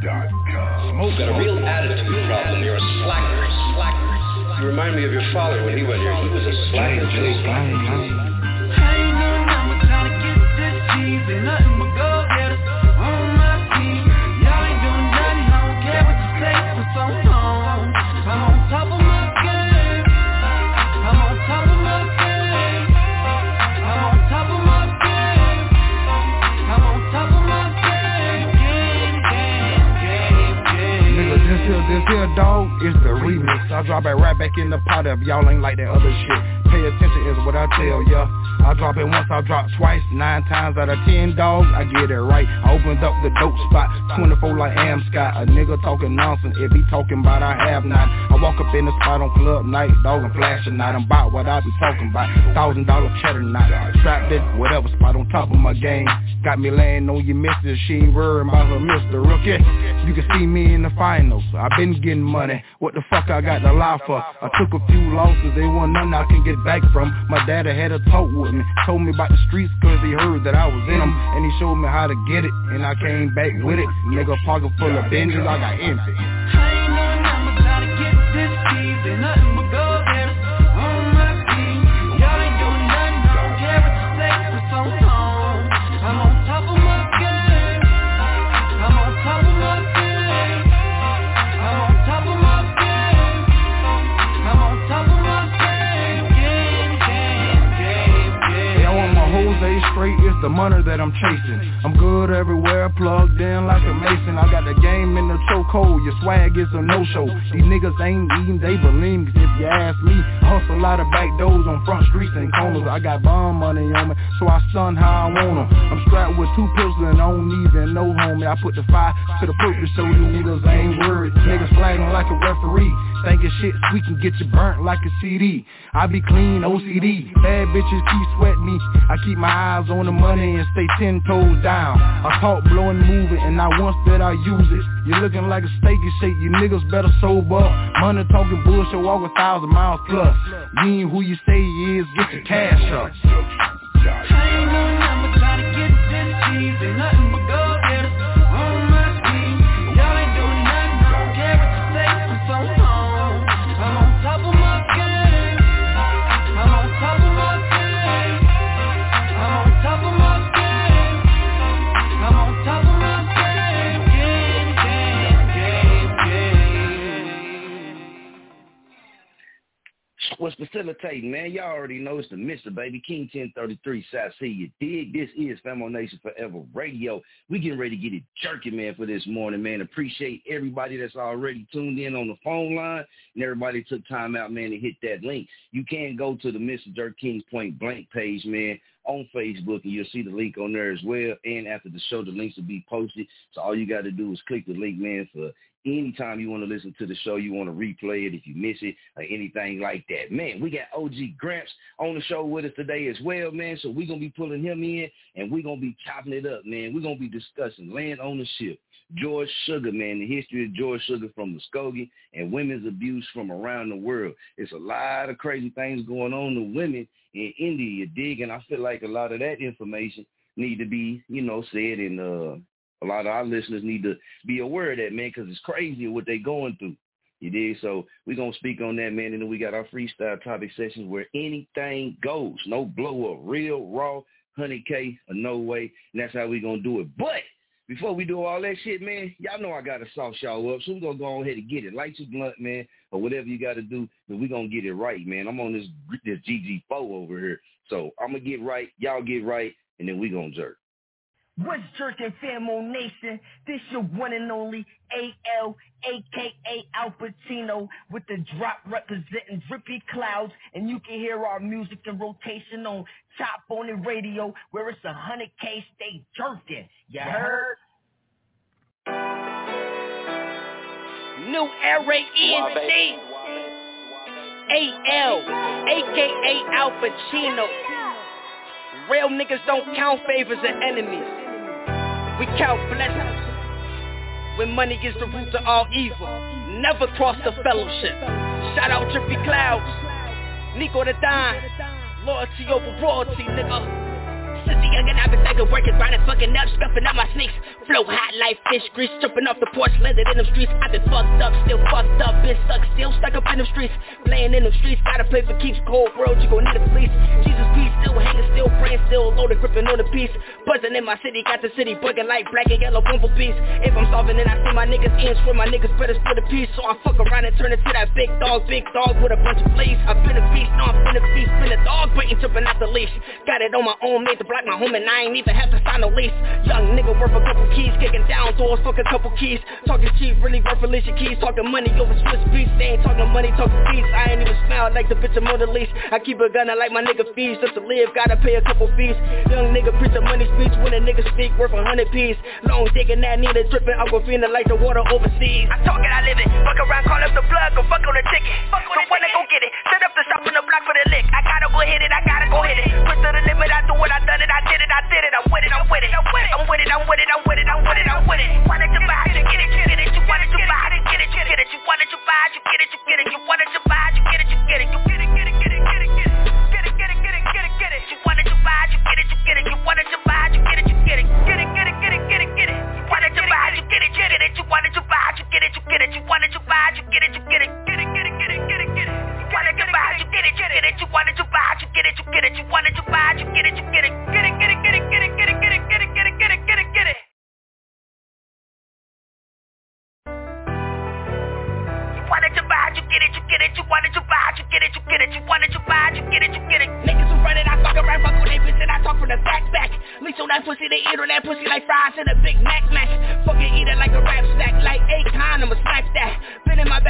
Smoke got a real attitude problem. You're a slacker. Slacker. You remind me of your father when he went here. He was a slacker too. Nigga, I drop it right back in the pot if y'all ain't like that other shit. Pay attention is what I tell ya. I drop it once, I drop twice. Nine times out of ten dogs, I get it right. I opened up the dope spot, 24 like Am Scott. A nigga talking nonsense, if he talking about I have not. I walk up in the spot on club night, dog and flashing night. I'm about what I be talking about. Thousand dollar cheddar knot. Strapped it, whatever spot on top of my game. Got me laying on your missus, she ain't worrying about her mister rookie. You can see me in the finals. I been getting money. What the fuck I got to lie for? I took a few losses, they want nothing I can get back from. My daddy had a talk with me, told me about the streets cause he heard that I was in them. And he showed me how to get it, and I came back with it. Nigga pocket full of binges, I got empty. I ain't no number, gotta get this season Nothing Hey, the money that I'm chasing. I'm good everywhere, plugged in like a mason. I got the game in the chokehold, your swag is a no-show. These niggas ain't eating, they believe me, if you ask me. Hustle lot of back doors on front streets and corners. I got bomb money on me, so I stun how I want 'em. I'm strapped with two pistols and I don't even know, homie. I put the fire to the purpose so you niggas ain't worried. Niggas flagging like a referee. Thinking shit we can get you burnt like a CD. I be clean, OCD. Bad bitches keep sweating me. I keep my eyes on the money and stay ten toes down. I talk blowing moving and not once that I use it. You looking like a steak and shake, you niggas better sober up. Money talking bullshit, walk a thousand miles plus. You ain't who you say you is, get your cash up. What's facilitating, man? Y'all already know it's the Mr. Baby King 1033 South Sea. You dig? This is Famo Nation Forever Radio. We getting ready to get it jerky, man, for this morning, man. Appreciate everybody that's already tuned in on the phone line and everybody took time out, man, to hit that link. You can go to the Mr. Jerk King's Point Blank page, man, on Facebook, and you'll see the link on there as well. And after the show, the links will be posted. So all you got to do is click the link, man, for anytime you want to listen to the show, you want to replay it if you miss it or anything like that. Man, we got OG Gramps on the show with us today as well, man. So we're going to be pulling him in and we're going to be chopping it up, man. We're going to be discussing land ownership, George Sugar, man, the history of George Sugar from Muskogee and women's abuse from around the world. It's a lot of crazy things going on to women in India, you dig? And I feel like a lot of that information need to be, you know, said and uh a lot of our listeners need to be aware of that, man, because it's crazy what they going through. You did. So we're going to speak on that, man. And then we got our freestyle topic sessions where anything goes. No blow up, real, raw, 100K or no way. And that's how we going to do it. But before we do all that shit, man, y'all know I got to sauce y'all up. So we're going to go ahead and get it. Light your blunt, man, or whatever you got to do. But we're going to get it right, man. I'm on this, this GG4 over here. So I'm going to get right. Y'all get right. And then we going to jerk. What's jerking Famo Nation? This your one and only AL, aka Al Pacino, with the drop representing Drippy Clouds, and you can hear our music in rotation on Top on the radio, where it's a 100K stay jerking. You heard? New Air Raid ENT. AL, aka Al Pacino. Real niggas don't count favors and enemies. We count blessings. When money is the root of all evil. Never cross the fellowship. Shout out Drippy Clouds. Nico the Dime. Loyalty over royalty, nigga. Since a youngin' I've been thinking, working, grinding, fucking up, stuffing up my sneaks. Flow hot like fish grease, jumping off the porch, landed in them streets. I've been fucked up, still fucked up, been stuck, still stuck up in them streets. Playing in them streets, gotta play for keeps. Cold world, you gon' need a police. Jesus peace, still hanging, still praying, still loaded, gripping on the piece. Buzzing in my city, got the city bugging like black and yellow bumblebees. If I'm solving then I see my niggas ends for my niggas better split a piece. So I fuck around and turn into that big dog, big dog with a bunch of fleas. I've been a beast, now I've been a beast, been a dog, but ain't jumping out the leash. Got it on my own, made the block my home and I ain't even have to sign no lease. Young nigga worth a couple keys, kicking down doors, fuck a couple keys. Talking cheap, really worth a your keys. Talking money over Swiss beats, they ain't talking money, talking fees I ain't even smile like the bitch of Mona Lisa. I keep a gun, I like my nigga fees. Just to live, gotta pay a couple fees. Young nigga preach a money speech. When a nigga speak Worth a hundred piece. Long taking that, need a dripping Aquafina like the water overseas. I talk it, I live it. Fuck around, call up the plug, go fuck on the ticket. Fuck on the when I go get it. Set up the shop in the block for the lick. I gotta go hit it, I gotta go hit it. Push to the limit, I do what I done it, I did it, I did it, I'm with it, I'm with it, I'm with it, I'm with it, I'm with it, I'm with it, I'm with it, I'm with it. Did you buy? You get it, you get it, you wanted to buy it, get it, you get it, you wanted to buy you get it, you get it, you wanted to buy you get it, you get it, you get it. You wanted to buy you get it, you get it, you wanted to buy it, you get it, you get it, get it, it. Wanted to buy it, you get it, you you wanted to buy you get it, you get it, you wanted to buy you get it, you get it, get it, get it, get it, get it, get it. Wanted to buy it, you get it, you get it, you wanted to buy it, you get it, you get it, you wanted to buy it, you get it, you get it, get it, get it, get it, get it, get it, get it, get it, get it, get it, get it, get it. buy it, you get it, you get it, you wanted to buy it, you get it, you get it, you wanted to buy it, you get it, you get it. Niggas who run it, I fuck around, fuck with they bitch, and I talk from the back back. Leech on that pussy, they eat on that pussy like fries in a Big Mac match. Fucking eat it like a rap stack, like Akon, I'ma smash that.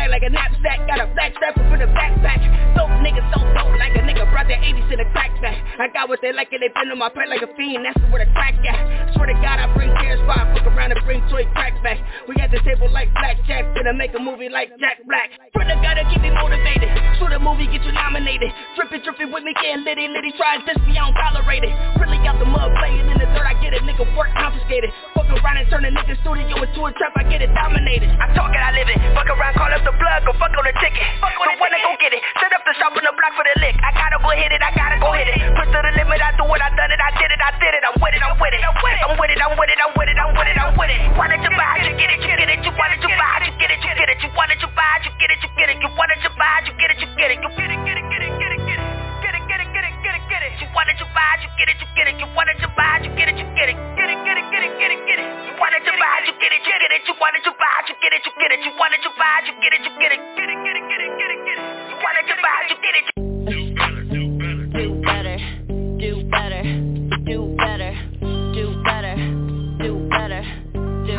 Bag like a knapsack, got a black strap for the backpack. Dope niggas so dope, like a nigga brought their 80s in a crack back. I got what they like and they been on my plate like a fiend, that's where the crack at. Swear to God, I bring tears, I fuck around and bring toy crack back. We at the table like blackjack, finna make a movie like Jack Black. Brother gotta keep me motivated. So the movie get you nominated. Drippin', drippin' with me, getting litty, litty. Try and diss me, I don't tolerate it. Really out the mud, playing in the dirt, I get it. Nigga work confiscated. Fuck around and turn a nigga studio into a trap, I get it dominated. I talk it, I live it. Fuck around, call up the plug, go fuck on the ticket. Fuck on the wanna go get it. Set up the shop on the block for the lick. I gotta go hit it, I gotta go hit it. Push to the limit, I do what I done it, I did it, I did it. I'm with it, I'm with it, I'm with it, I'm with it, I'm with it, I'm with it, I'm with it, I'm with it. Wanted to buy it, you get it, you get it, you wanted to buy it, you get it, you get it, you wanted to buy it, you get it, you get it, you wanted to buy it, you get it, you get it, you get it, get it, get it, get it, it, get it. You buy it, you get it, you get it. You wanted to buy it, you get it, you get it. Get it, get it, get it, get it, get it. You wanted to buy it, you get it, you get it. You wanted to buy it, you get it, you get it. You wanted to buy it, you get it, you get it. Get it, get it, get it, get it, get it. You wanted to buy it, you get it. Do better, do better, do better, do better, do better, do, do,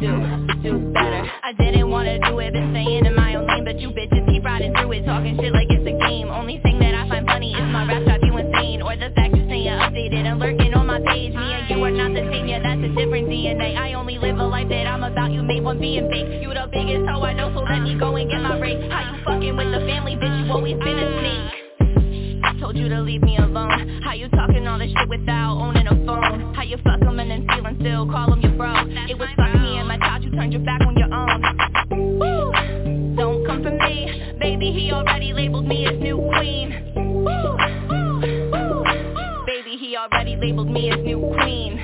do better. I didn't wanna do it, been staying in my own lane, but you bitches keep riding through it, talking shit like it's a game. Only thing that I find funny is my rap drive you insane, or the fact you you're updated and lurking on my page. Me and you are not the same, yeah, that's a different DNA. I only live a life that I'm about, you made one being fake. You the biggest hoe I know, so let me go and get my break. How you fucking with the family, bitch? You always been a snake. I told you to leave me alone. How you talking all this shit without owning a phone? How you fuck 'em and then feeling still call 'em your bro? It was fuck me and my child, you turned your back on your own. Woo. Don't come for me. Baby, he already labeled me as new queen. Woo. Baby, he already labeled me as new queen.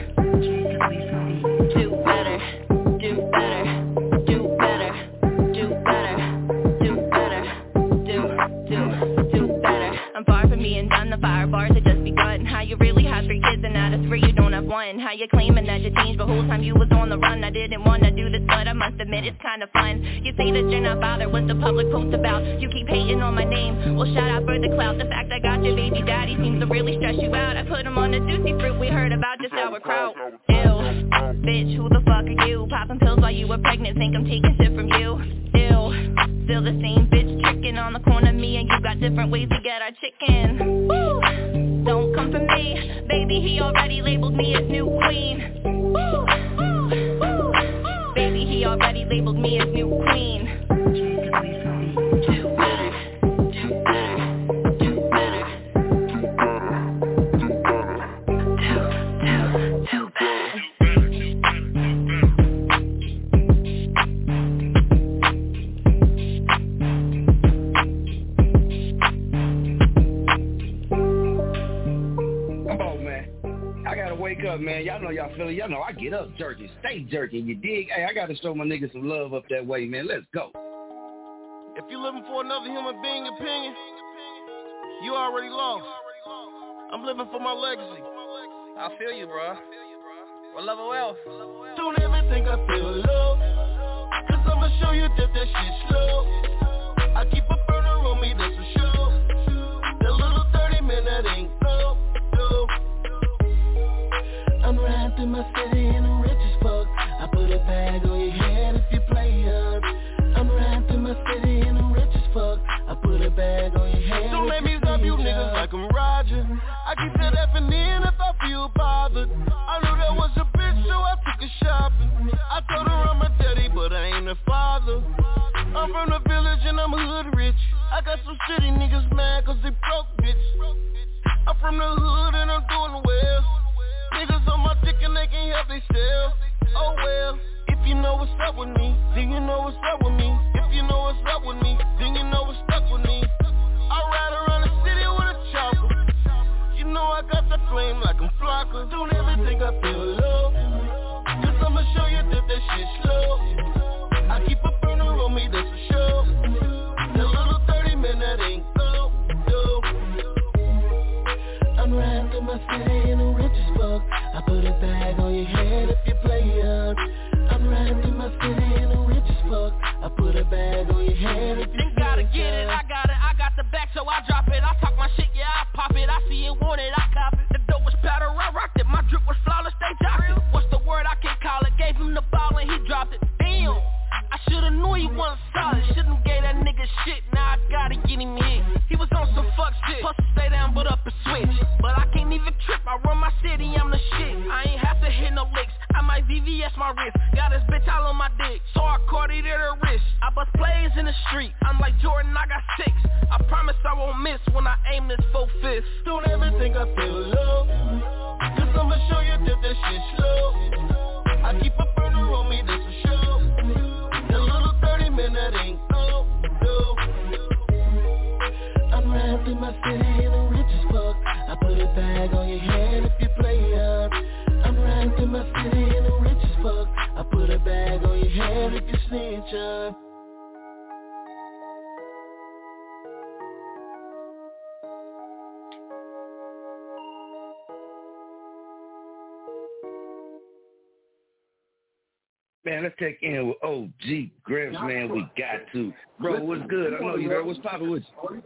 Do better, do better, fire bars had just begun How you really have three kids and out of three you don't have one how you claiming that you changed, but whole time you was on the run. I didn't wanna do this, but I must admit it's kinda fun. You say that you're not bothered what the public posts about. You keep hating on my name. Well, shout out for the clout. The fact I got your baby daddy seems to really stress you out. I put him on the juicy fruit we heard about just sauerkraut. Ew, bitch, who the fuck are you? Popping pills while you were pregnant, think I'm taking shit from you? Ew, still the same bitch tricking on the corner. Me and you got different ways to get our chicken. Woo! Don't come for me, baby. He already labeled me as new queen. Baby, he already labeled me as new queen. Come up, man. Y'all know y'all feeling. Y'all know I get up jerking, stay jerking. You dig? Hey, I gotta show my niggas some love up that way, man. Let's go. If you're living for another human being opinion, you already lost. I'm living for my legacy. I feel you, bro. What level else? Don't ever think I feel low. Cause I'ma show you that that shit slow. Riding through my city and I'm rich as fuck. I put a bag on your head if you play up. I'm riding through my city and I'm rich as fuck. I put a bag on your head. Don't make me stop you niggas like I'm Roger. I keep that effing in if I feel bothered. I knew that was a bitch, so I took her shopping. I told her I'm a daddy, but I ain't a father. I'm from the village and I'm hood rich. I got some city niggas mad cause they broke, bitch. I'm from the hood and I'm doing they themselves. Oh well. If you know what's up with me, then you know what's up with me. If you know what's up with me, then you know what's stuck with me. I ride around the city with a chopper. You know I got the flame like I'm Flocka. Don't ever think I feel low. Cause I'ma show you that that shit slow. I keep a burner on me, that's for sure. That little 30 minute ain't go, go. I'm riding through my and I'm rich as fuck. I put a bag on your head if you play up. I'm riding through my city and I'm rich as fuck. I put a bag on your head if you Then gotta get it, I got it, I got the back so I drop it I talk might VVS my wrist. Got this bitch all on my dick, so I caught it at her wrist I bust plays in the street, I'm like Jordan, I got six. I promise I won't miss when I aim this full fist Don't ever think I feel low. Cause I'ma show you that that shit slow. I keep a burner on me, that's for sure. That little 30 minute ain't go, go I'm riding through my city and I'm rich as fuck. I put a bag on your head bag on your head if you snitch up Man, let's check in with OG Gramps, man. We got to. Bro, what's good? I know you heard what's poppin' with you.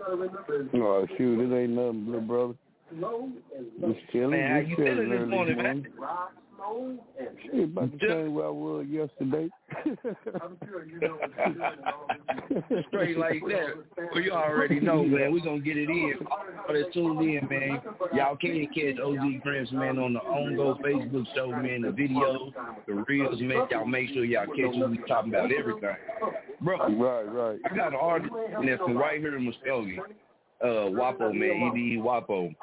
Oh shoot, it ain't nothing, little brother. Just chilling. Man, how you chilling feeling this morning, man? Shit, about the same way I was yesterday. Straight like that. Well, you already know, man. we going to get it in. All that's tuned in, man. Y'all can catch OG Gramps, man, on the On Go Facebook show, man. The videos, the reels, man. Y'all make sure y'all catch what we talking about everything. Bro, right, right. I got an artist that's from right here in Muskogee. Uh, Wapo, man. EDE Wapo.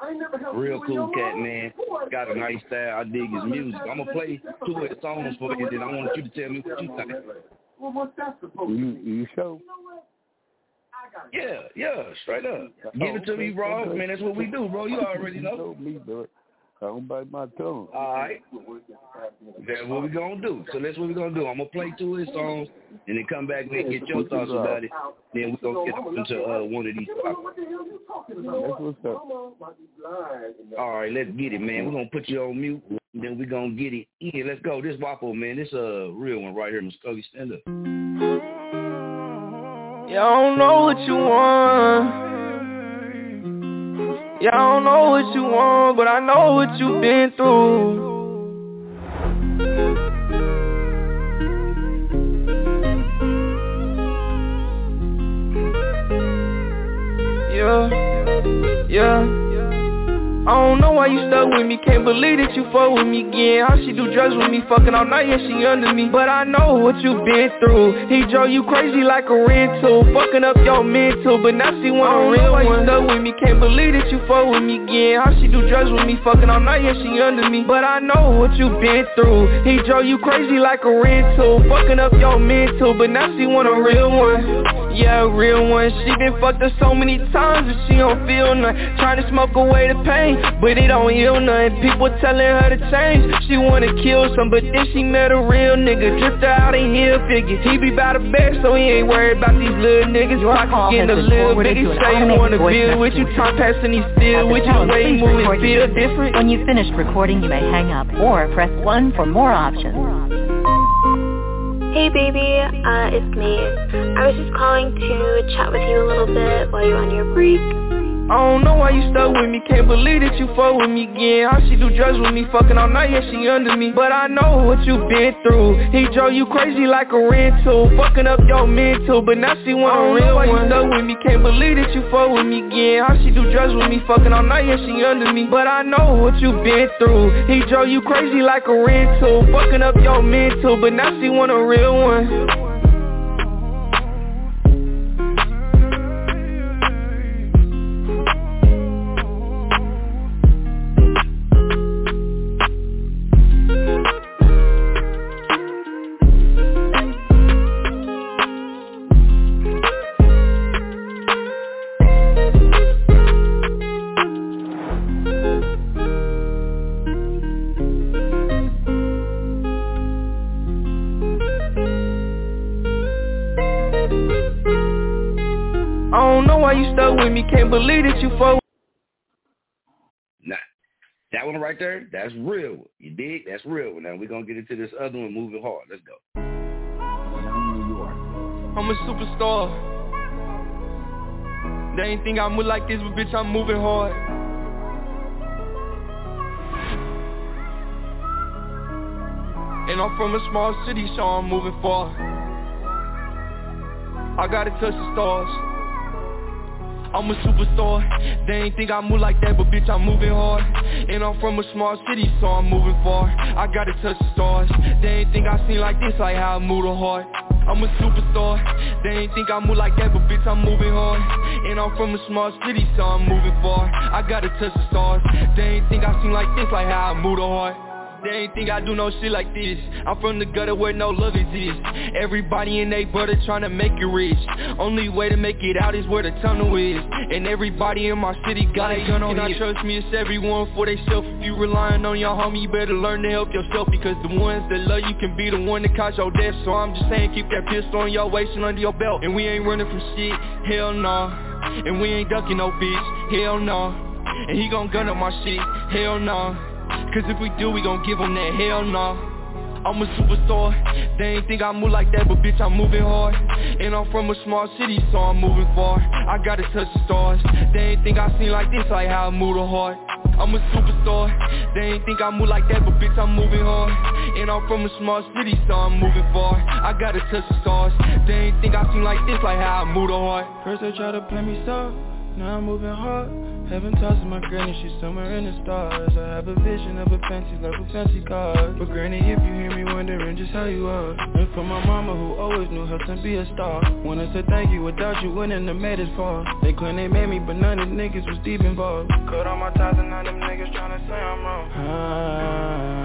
Real cool cat, man. Got a nice style. I dig his music. I'm to play two of his songs for you, then I want you to tell me what you think. Well, what's that supposed to You you show? Yeah, yeah, straight up. Give it to me raw, man. That's what we do, bro. You already know. Told me, bro. I don't bite my tongue. All right. That's what we're going to do. So that's what we're going to do. I'm going to play two of his songs and then come back and get your thoughts about it. Then we're going to get into uh, one of these topics. That's what's up. All right, let's get it, man. We're going to put you on mute. then we're gonna get it in. Let's go. This waffle, man. This a uh, real one right here. Muskogee, stand up. Yeah, I don't know what you want. Yeah, I don't know what you want, but I know what you've been through. Yeah, yeah. I don't know why you stuck with me, can't believe that you fuck with me again. How she do drugs with me, fucking all night, yeah she under me. But I know what you been through. He drove you crazy like a rental Fucking up your mental, but now she want a real one you stuck with me, can't believe that you fuck with me again. How she do drugs with me, fucking all night, yeah she under me. But I know what you been through. He drove you crazy like a rental Fucking up your mental, but now she want a real one. Yeah, a real one. She been fucked up so many times that she don't feel nothing. Trying to smoke away the pain but it don't heal nothing. People telling her to change. She wanna kill some But then she met a real nigga. Drift out and he'll figure He be by the bed So he ain't worried about these little niggas. Your call getting a little bigger Say you wanna build with you. Time passing he still with you. Way moving feel different. When you've finished recording you may hang up Or press 1 for more options. Hey baby, uh, it's me. I was just calling to chat with you a little bit while you're on your break. I don't know why you stuck with me, can't believe that you fuck with me again. How she do drugs with me, fucking all night, yeah she under me. But I know what you been through. He drove you crazy like a rental Fucking up your mental, but now she want a real one you stuck with me, can't believe that you fuck with me again. How she do drugs with me, fucking all night, yeah she under me. But I know what you been through. He drove you crazy like a rental Fucking up your mental, but now she want a real one you fuck Nah, that one right there, that's real. You dig? That's real. Now we're gonna get into this other one moving hard. Let's go. I'm a superstar. They ain't think I move like this, but bitch, I'm moving hard. And I'm from a small city, so I'm moving far. I gotta touch the stars. I'm a superstar. They ain't think I move like that, but bitch I'm moving hard. And I'm from a small city, so I'm moving far. I gotta touch the stars. They ain't think I seen like this, like how I move the heart. I'm a superstar. They ain't think I move like that, but bitch I'm moving hard. And I'm from a small city, so I'm moving far. I gotta touch the stars. They ain't think I seen like this, like how I move the heart they ain't think I do no shit like this. I'm from the gutter where no love exists. Everybody in they brother trying to make it rich. Only way to make it out is where the tunnel is. And everybody in my city got a gun on Can I trust me, it's everyone for they self If you relying on your homie, you better learn to help yourself. Because the ones that love you can be the one that cause your death. So I'm just saying keep that pistol on your waist and under your belt. And we ain't running from shit, hell no. Nah. And we ain't ducking no bitch, hell no. Nah. And he gon' gun up my shit, hell no. nah. Cause if we do, we gon' give them that hell no I'm a superstar. They ain't think I move like that, but bitch I'm moving hard. And I'm from a small city, so I'm moving far. I gotta touch the stars. They ain't think I seen like this, like how I move the heart. I'm a superstar. They ain't think I move like that, but bitch I'm moving hard. And I'm from a small city, so I'm moving far. I gotta touch the stars. They ain't think I seen like this, like how I move the heart. First they try to play me soft Now I'm moving hard. Heaven tosses my granny, she's somewhere in the stars. I have a vision of a fancy life with fancy cars. But granny, if you hear me wondering just how you are And for my mama who always knew how to be a star. Wanna say thank you, without you wouldn't have made it far. They claim they made me, but none of the niggas was deep involved. Cut all my ties and none of them niggas tryna say I'm wrong. I'm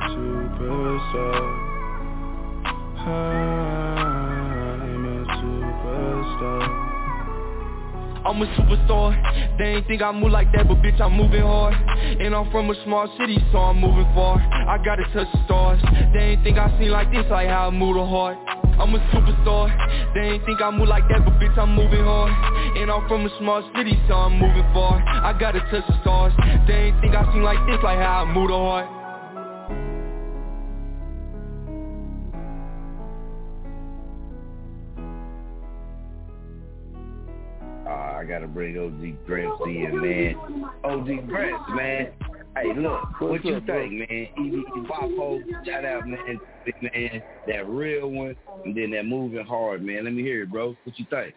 a superstar. I'm I'm a superstar. They ain't think I move like that, but bitch I'm moving hard. And I'm from a small city, so I'm moving far. I gotta touch the stars. They ain't think I seen like this, like how I move the heart. I'm a superstar. They ain't think I move like that, but bitch I'm moving hard. And I'm from a small city, so I'm moving far. I gotta touch the stars. They ain't think I sing like this, like how I move the heart. I gotta bring OG Gramps in, man. OG Gramps, man. Hey, look, what What's you up, think, man? Evie Papo, shout out, man, man, that real one, and then that moving hard, man. Let me hear it, bro. What you think?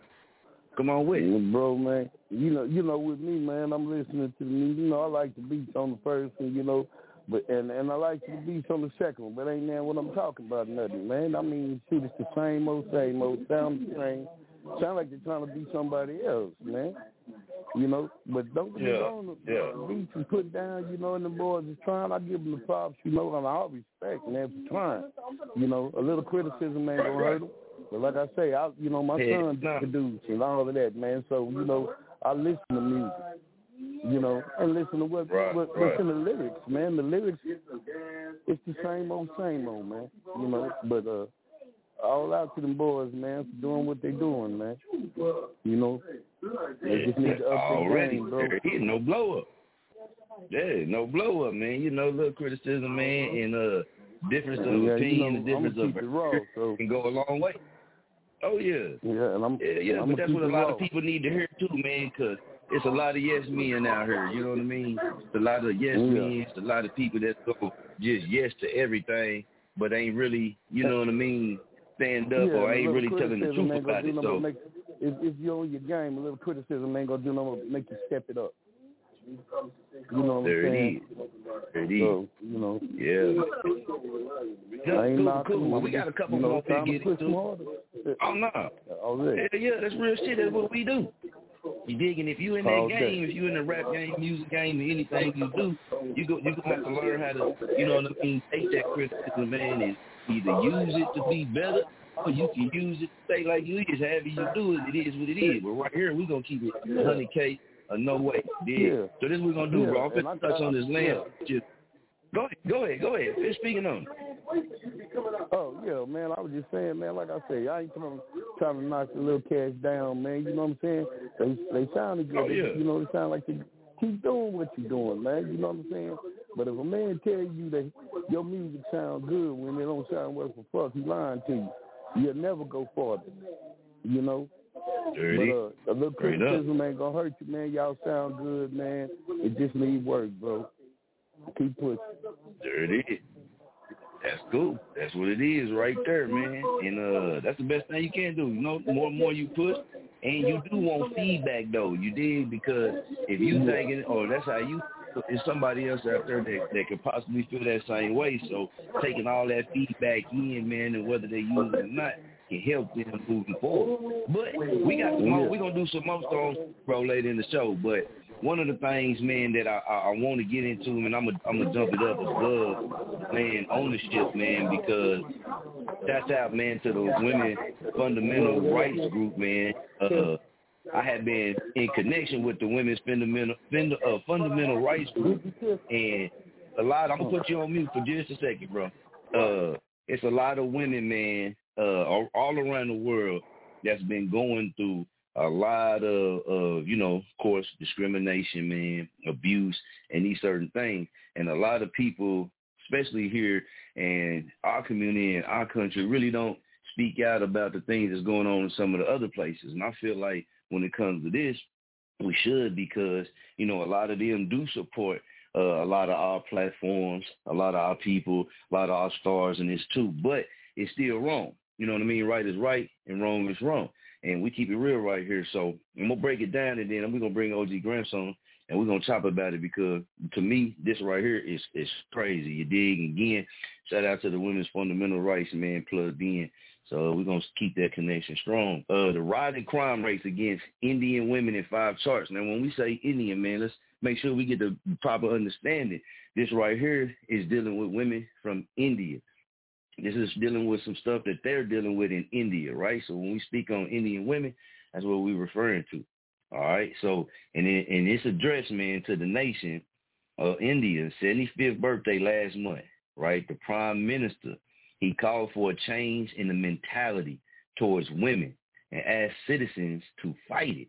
Come on with it. Bro, man. You know, you know, with me, man, I'm listening to the music. You know, I like the beats on the first one, you know, but and and I like the beats on the second one. But ain't that what I'm talking about, nothing, man. I mean, shoot, it's the same old, same old, sound the same. Sound like they're trying to be somebody else, man. You know, but don't get Yeah, wrong. The yeah. beats and put down, you know, and the boys is trying. I give them the props, you know, and I respect, man, for trying. You know, a little criticism ain't gonna hurt them. But like I say, I, you know, my Yeah, son nah. produced and all of that, man. So you know, I listen to music, you know, and listen to what, Right, what right. what's in the lyrics, man. The lyrics, it's the same old, same old, man. You know, but uh, all out to them boys, man, for doing what they're doing, man. You know, they just need to up Already, game, bro. Here, no blow up. Yeah, no blow up, man. You know, little criticism, man, and uh, difference of Yeah, you opinion, know, and difference of raw, so can go a long way. Oh yeah, yeah, and I'm yeah, yeah. I'ma But that's what a lot of people need to hear too, man, because it's a lot of yes men out here. You know what I mean? It's a lot of yes Yeah. men. It's a lot of people that go just yes to everything, but ain't really, you know what I mean, stand up yeah, or ain't really telling the truth about it. So make, if, if you're on your game, a little criticism ain't gonna do nothing but make you step it up. You know what there I'm it saying? is. There it is. So, you know, Yeah. I ain't cool, cool. Well, we got a couple you know, more to get to push them into. Oh no. All right. Yeah, yeah, that's real shit. That's what we do. You digging? If you in that game, if you in the rap game, music game, or anything you do, you go you gonna have to learn how to, you know what I mean, take that criticism, man, and either use it to be better, or you can use it to stay like you is. However you do it, it is what it is. But right here, we gonna keep it Yeah. honey cake or no way. Dig? Yeah. So this what we gonna do, Yeah, bro. I'm touch on this land. Just go ahead, go ahead, go ahead. Finish speaking on. Oh yeah, man. I was just saying, man. Like I say, I ain't trying, trying to knock the little cash down, man. You know what I'm saying? They they sound good. Oh, yeah. You know, they sound like they keep doing what you're doing, man. You know what I'm saying? But if a man tell you that your music sound good when it don't sound worth a fuck, he lying to you. You'll never go farther. You know. Dirty. But uh, a little criticism ain't gonna hurt you, man. Y'all sound good, man. It just need work, bro. Keep pushing. There it is. That's cool. That's what it is right there, man. And uh that's the best thing you can do. You know, more and more you push and you do want feedback though, you did because if you thinking or that's how you there's somebody else out there that, that could possibly feel that same way. So taking all that feedback in, man, and whether they use it or not can help them moving forward. But we got more, we're gonna do some more songs, bro, later in the show. But one of the things, man, that I, I, I want to get into, and I'm gonna I'm gonna jump it up above, man, ownership, man, because that's out, man, to the women fundamental rights group, man. Uh, I have been in connection with the women's fundamental uh, fundamental rights group, and a lot. I'm gonna put you on mute for just a second, bro. Uh, it's a lot of women, man, uh, all, around the world that's been going through a lot of, of, you know, of course, discrimination, man, abuse, and these certain things. And a lot of people, especially here in our community and our country, really don't speak out about the things that's going on in some of the other places. And I feel like when it comes to this, we should because, you know, a lot of them do support uh, a lot of our platforms, a lot of our people, a lot of our stars in this too. But it's still wrong. You know what I mean? Right is right and wrong is wrong. And we keep it real right here. So I'm gonna break it down and then we're gonna bring OG Grandson and we're gonna chop about it because to me this right here is is crazy. You dig? Again, shout out to the women's fundamental rights man plugged in. So we're gonna keep that connection strong. Uh the rising crime rates against Indian women in five charts. Now when we say Indian man, let's make sure we get the proper understanding. This right here is dealing with women from India. This is dealing with some stuff that they're dealing with in India, right? So when we speak on Indian women, that's what we're referring to. All right. So and in, and it's addressed, man, to the nation of India, 75th birthday last month, right? The prime minister, he called for a change in the mentality towards women and asked citizens to fight it,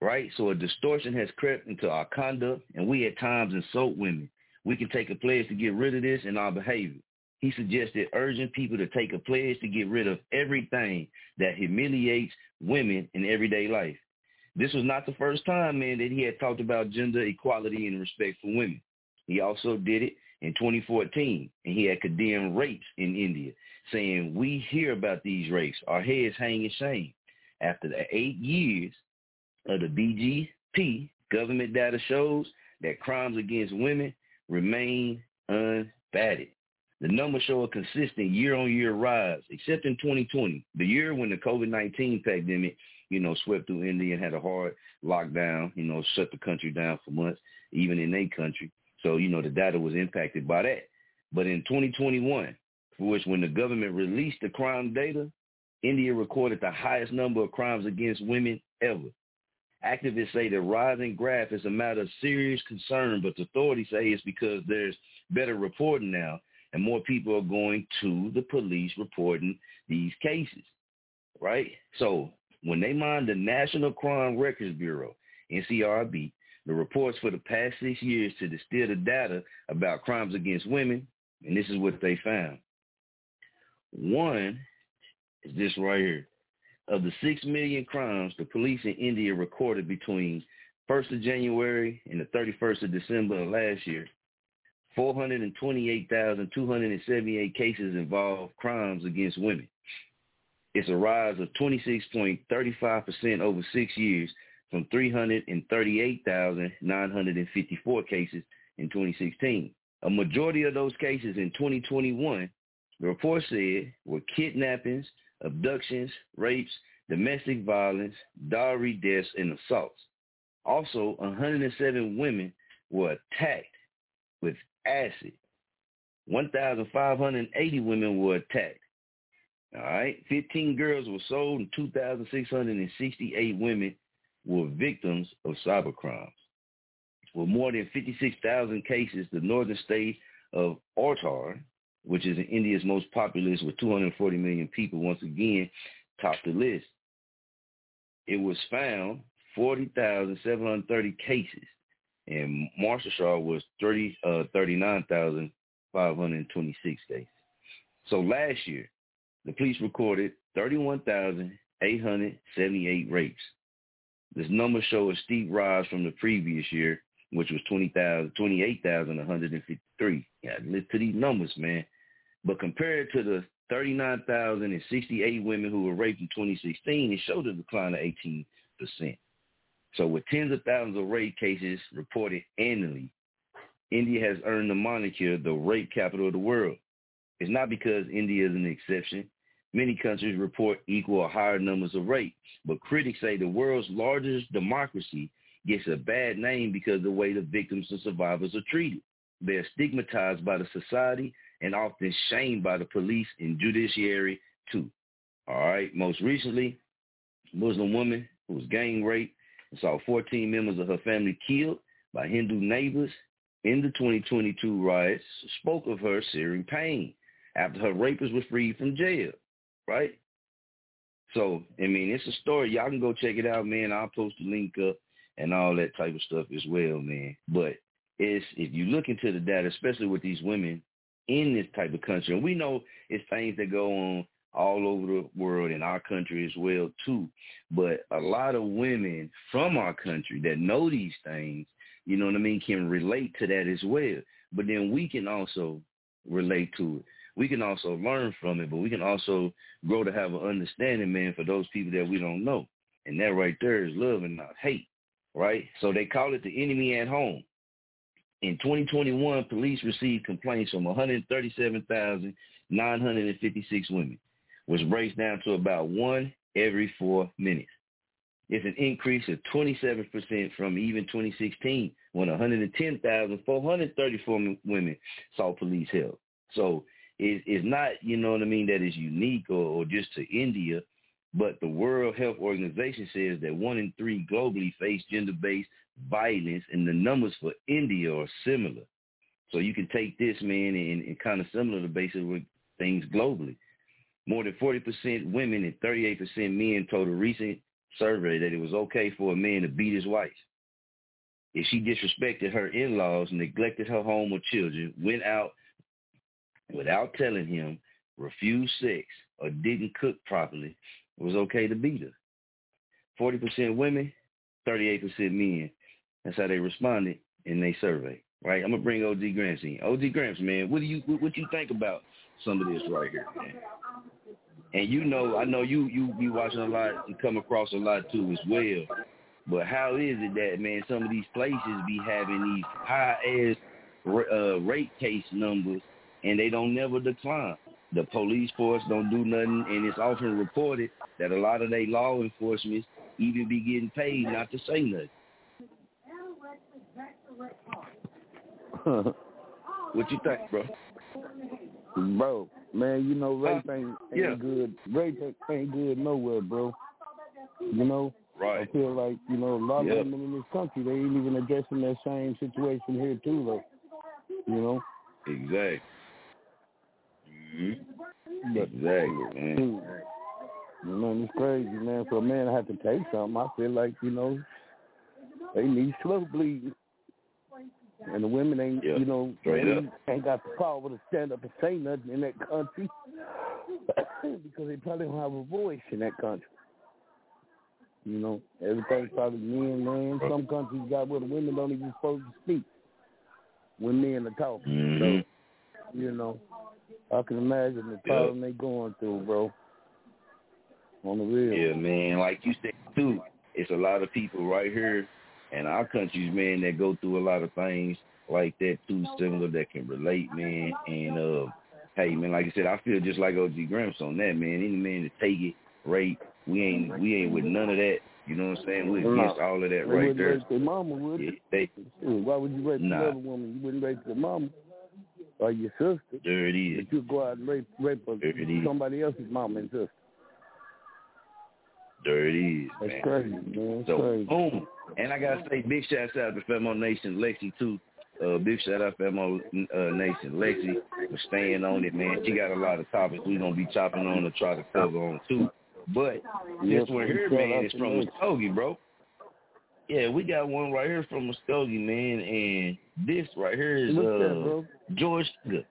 right? So a distortion has crept into our conduct, and we at times insult women we can take a pledge to get rid of this in our behavior. He suggested urging people to take a pledge to get rid of everything that humiliates women in everyday life. This was not the first time, man, that he had talked about gender equality and respect for women. He also did it in 2014, and he had condemned rapes in India, saying, we hear about these rapes. Our heads hang in shame. After the eight years of the BJP, government data shows that crimes against women remain unbatted. The numbers show a consistent year-on-year rise, except in 2020, the year when the COVID-19 pandemic, you know, swept through India and had a hard lockdown, you know, shut the country down for months, even in their country. So, you know, the data was impacted by that. But in 2021, for which when the government released the crime data, India recorded the highest number of crimes against women ever. Activists say the rising graph is a matter of serious concern, but the authorities say it's because there's better reporting now and more people are going to the police reporting these cases, right? So when they mine the National Crime Records Bureau, NCRB, the reports for the past six years to distill the data about crimes against women, and this is what they found. One is this right here. Of the 6 million crimes the police in India recorded between 1st of January and the 31st of December of last year, 428,278 cases involved crimes against women. It's a rise of 26.35% over six years from 338,954 cases in 2016. A majority of those cases in 2021, the report said, were kidnappings, abductions, rapes, domestic violence, dowry deaths, and assaults. Also, 107 women were attacked with acid. 1,580 women were attacked. All right. 15 girls were sold and 2,668 women were victims of cyber crimes. With more than 56,000 cases, the northern state of Uttar, which is India's most populous with 240 million people, once again topped the list. It was found 40,730 cases and Maharashtra was 30, uh, 39,526 cases. So last year, the police recorded 31,878 rapes. This number shows a steep rise from the previous year, which was 20,000, 28,153. Yeah, listen to these numbers, man. But compared to the 39,068 women who were raped in 2016, it showed a decline of 18%. So with tens of thousands of rape cases reported annually, India has earned the moniker the rape capital of the world. It's not because India is an exception. Many countries report equal or higher numbers of rape, but critics say the world's largest democracy gets a bad name because of the way the victims and survivors are treated. They're stigmatized by the society and often shamed by the police and judiciary too. All right. Most recently, Muslim woman who was gang raped and saw 14 members of her family killed by Hindu neighbors in the 2022 riots spoke of her searing pain after her rapist was freed from jail, right? So, I mean, it's a story. Y'all can go check it out, man. I'll post the link up and all that type of stuff as well, man. But it's if you look into the data, especially with these women in this type of country, and we know it's things that go on all over the world in our country as well too. But a lot of women from our country that know these things, you know what I mean, can relate to that as well. But then we can also relate to it. We can also learn from it, but we can also grow to have an understanding, man, for those people that we don't know. And that right there is love and not hate, right? So they call it the enemy at home. In 2021, police received complaints from 137,956 women which breaks down to about one every four minutes. It's an increase of 27% from even 2016 when 110,434 women saw police help. So it, it's not, you know what I mean, that is unique or, or just to India, but the World Health Organization says that one in three globally face gender-based violence, and the numbers for India are similar. So you can take this, man, and, and kind of similar to basis with things globally. More than 40% women and 38% men told a recent survey that it was okay for a man to beat his wife. if she disrespected her in-laws, neglected her home or children, went out without telling him, refused sex, or didn't cook properly, it was okay to beat her. 40% women, 38% men. That's how they responded in their survey. Right? I'm gonna bring OG Gramps in. OG Gramps, man, what do you what, what you think about some of this right here, man? And you know, I know you you be watching a lot and come across a lot too as well. But how is it that man, some of these places be having these high ass uh, rate case numbers and they don't never decline? The police force don't do nothing, and it's often reported that a lot of their law enforcement even be getting paid not to say nothing. what you think, bro? Bro, man, you know rape Uh, ain't, ain't yeah. good. Rape ain't good nowhere, bro. You know, Right. I feel like you know a lot Yep. of women in this country they ain't even addressing that same situation here too, though. You know, Exactly. Hmm But- Exactly, man. Dude, man, it's crazy, man. For a man to have to take something, I feel like you know they need slow bleeding, and the women ain't, Yeah, you know, ain't got the power to stand up and say nothing in that country because they probably don't have a voice in that country. You know, everything's probably men, man. Some countries got where the women don't even supposed to speak when men are talking. Mhm. So, you know, I can imagine the problem they going through, bro. On the real. Yeah, man. Like you said too, it's a lot of people right here in our countries, man, that go through a lot of things like that too, similar that can relate, man. And uh, hey, man, like I said, I feel just like OG Gramps on that, man. Any man to take it, rape, we ain't we ain't with none of that. You know what I'm saying? No. against all of that They right there. rape their mama, would Yeah, they, Why would you rape Nah. another woman? You wouldn't rape your mama or your sister. there it is. But you go out and rape rape a, There it is. somebody else's mom and sister. There it is, That's man. crazy, man. That's So crazy. boom, and I gotta say big shout out to Famo Nation Lexi too. Uh, big shout out Famo uh, Nation Lexi for staying on it, man. She got a lot of topics we gonna be chopping on to try to cover on too. But Yep, this one here, man, is from. Muskogee, bro. Yeah, we got one right here from Muskogee, man, and this right here is uh, that. George Sugar.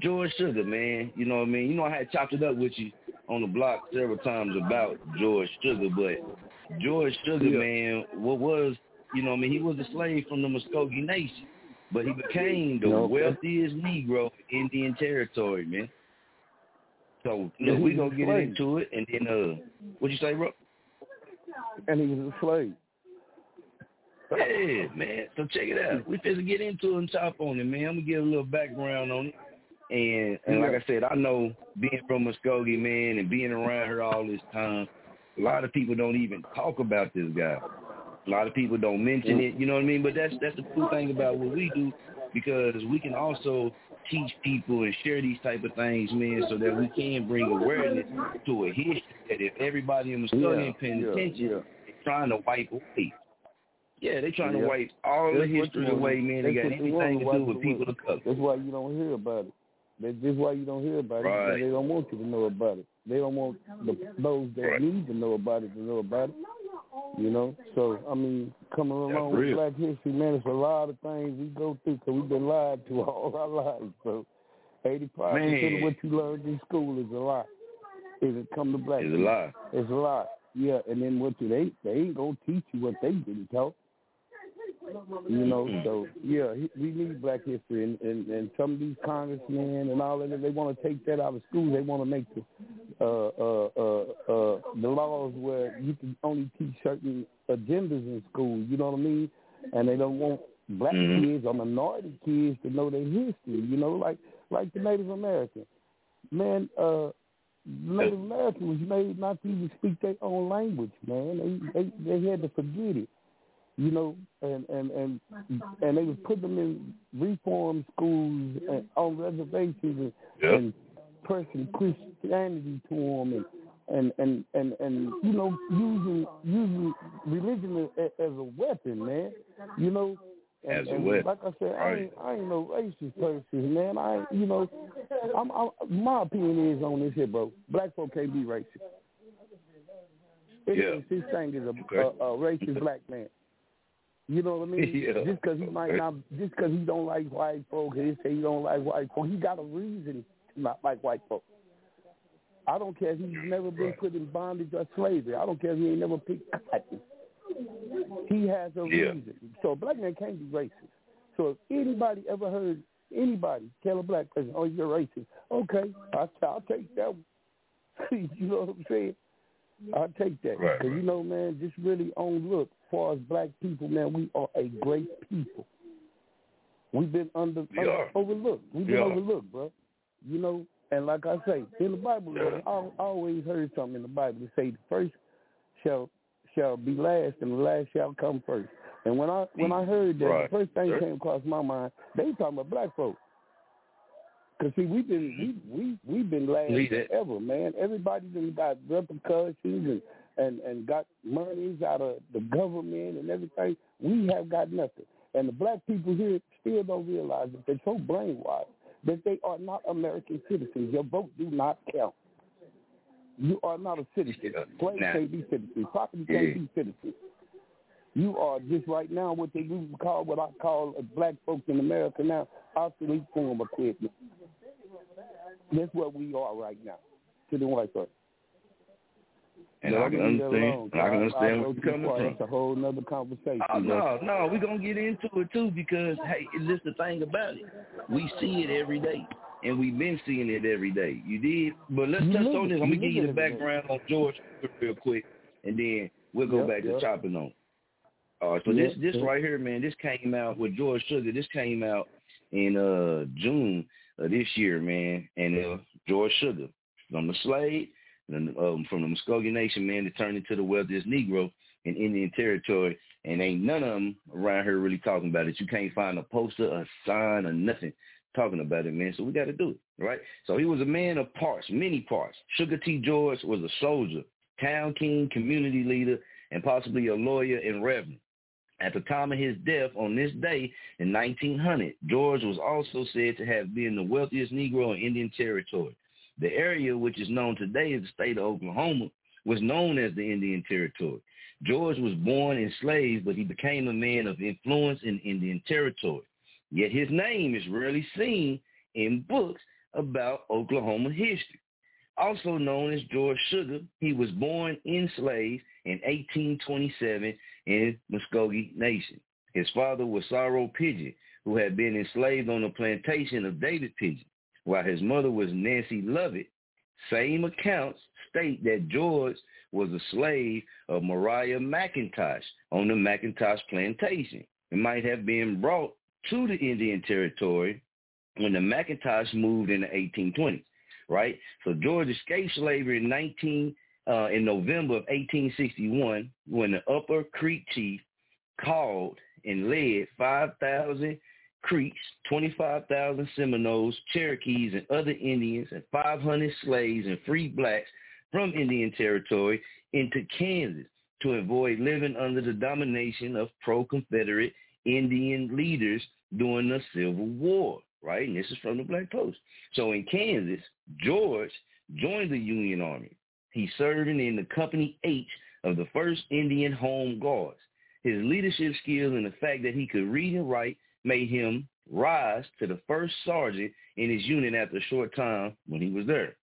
George Sugar, man. You know what I mean? You know I had chopped it up with you on the block several times about George Sugar, but George Sugar, Yeah. man, what was, you know what I mean? He was a slave from the Muskogee Nation, but he became the Okay. wealthiest Negro in Indian Territory, man. So, Yeah, look, he we gonna get slave. into it, and then, uh, what you say, bro? And he was a slave. Yeah, man. So check it out. We finna get into it and chop on it, man. I'm gonna give a little background on it. And and like I said, I know being from Muskogee, man, and being around her all this time, a lot of people don't even talk about this guy. A lot of people don't mention it, you know what I mean? But that's that's the cool thing about what we do because we can also teach people and share these type of things, man, so that we can bring awareness to a history that if everybody in Muskogee Yeah, paying yeah, attention, yeah. they're trying to wipe away. Yeah, they trying Yeah. to wipe all That's the history away, man. They got what you wanna anything to do with people of color. That's why you don't hear about it. That's just why you don't hear about it. Right. They don't want you to know about it. They don't want the, those that Right. need to know about it to know about it. You know, so I mean, coming along with. Black History, man, it's a lot of things we go through because we've been lied to all our lives. So, eighty-five percent Man. of what you learned in school is a lie. Is it come to black? It's a lie. It's a lie. Yeah, and then what you they they ain't gonna teach you what they didn't taught. You know, so yeah, he- we need Black history, and, and and some of these congressmen and all of that, they want to take that out of school. They want to make the uh, uh, uh, uh, the laws where you can only teach certain agendas in school. You know what I mean? And they don't want black Mhm. kids or minority kids to know their history. You know, like like the Native American man. Uh, Native American was made not to even speak their own language, man. They they they had to forget it you know, and and and and they was putting them in reform schools and on reservations and, Yep. and pressing Christianity to them and and and and and you know using using religion as, as a weapon, man. You know. And, As a and weapon. Like I said, I ain't, I ain't no racist person, man. I, ain't- you know, I'm, I'm, my opinion is on this here, bro. Black folk can't be racist. It Yeah. is his thing is a, Okay. a, a racist black man. You know what I mean? Yeah. Just because he might not, just because he don't like white folk, he say he don't like white folk. He got a reason to not like white folk. I don't care if he's never been put in bondage or slavery. I don't care if he ain't never picked cotton. He has a Yeah. reason. So a black man can't be racist. So if anybody ever heard anybody tell a black person, "Oh, you're racist," okay, I'll, I'll take that. One. you know what I'm saying? I'll take that Right, because you know, man, just really on look. As far as black people, man, we are a great people. We've been under, We under overlooked. We've been We are. overlooked, bro. You know, and like I say in the Bible, Yeah. I, I always heard something in the Bible to say the first shall shall be last, and the last shall come first. And when I when I heard that, Right. the first thing Sure. came across my mind, they talking about black folks. Cause see, we've been we we we've been last forever, man. Everybody done got repercussions and and and got monies out of the government and everything. We have got nothing, and the black people here still don't realize that they're so brainwashed that they are not American citizens. Your vote do not count. You are not a citizen. Nah. can't be citizens. Property Yeah. can't be citizens. You are just right now what they do call what I call black folks in America now obsolete form of equipment. That's what we are right now to the white folks. And I can gonna leave understand. I can understand where you're coming far. from. That's a whole nother conversation. Oh, no, no, we're gonna get into it too because hey, this the thing about it. We see it every day. And we've been seeing it every day. You did? But let's You touch on this. I'm You gonna give you the live it every day. background on George real quick and then we'll go Yep, back to chopping on. Uh, so this this right here, man, this came out with George Sugar. This came out in uh June of this year, man. And uh, George Sugar from the slave, and, um, from the Muskogee Nation, man, that turned into the wealthiest Negro in Indian Territory. And ain't none of them around here really talking about it. You can't find a poster, a sign, or nothing talking about it, man. So we got to do it, right? So he was a man of parts, many parts. Sugar T. George was a soldier, town king, community leader, and possibly a lawyer and reverend. At the time of his death on this day in 1900, George was also said to have been the wealthiest Negro in Indian Territory. The area, which is known today as the state of Oklahoma, was known as the Indian Territory. George was born enslaved, but he became a man of influence in Indian Territory. Yet his name is rarely seen in books about Oklahoma history. Also known as George Sugar, he was born enslaved in 1827 in Muskogee Nation. His father was Sorrow Pigeon, who had been enslaved on the plantation of David Pigeon, while his mother was Nancy Lovett. Same accounts state that George was a slave of Mariah McIntosh on the McIntosh plantation. It might have been brought to the Indian Territory when the McIntosh moved in the 1820s, right? So George escaped slavery in 19 uh, in November of 1861 when the Upper Creek chief called and led 5,000 Creeks, 25,000 Seminoles, Cherokees, and other Indians, and 500 slaves and free blacks from Indian Territory into Kansas to avoid living under the domination of pro-Confederate Indian leaders during the Civil War, right? And this is from the BlackPast. So in Kansas, George joined the Union Army. He served in the Company H of the 1st Indian Home Guards. His leadership skills and the fact that he could read and write made him rise to the first sergeant in his unit after a short time when he was there.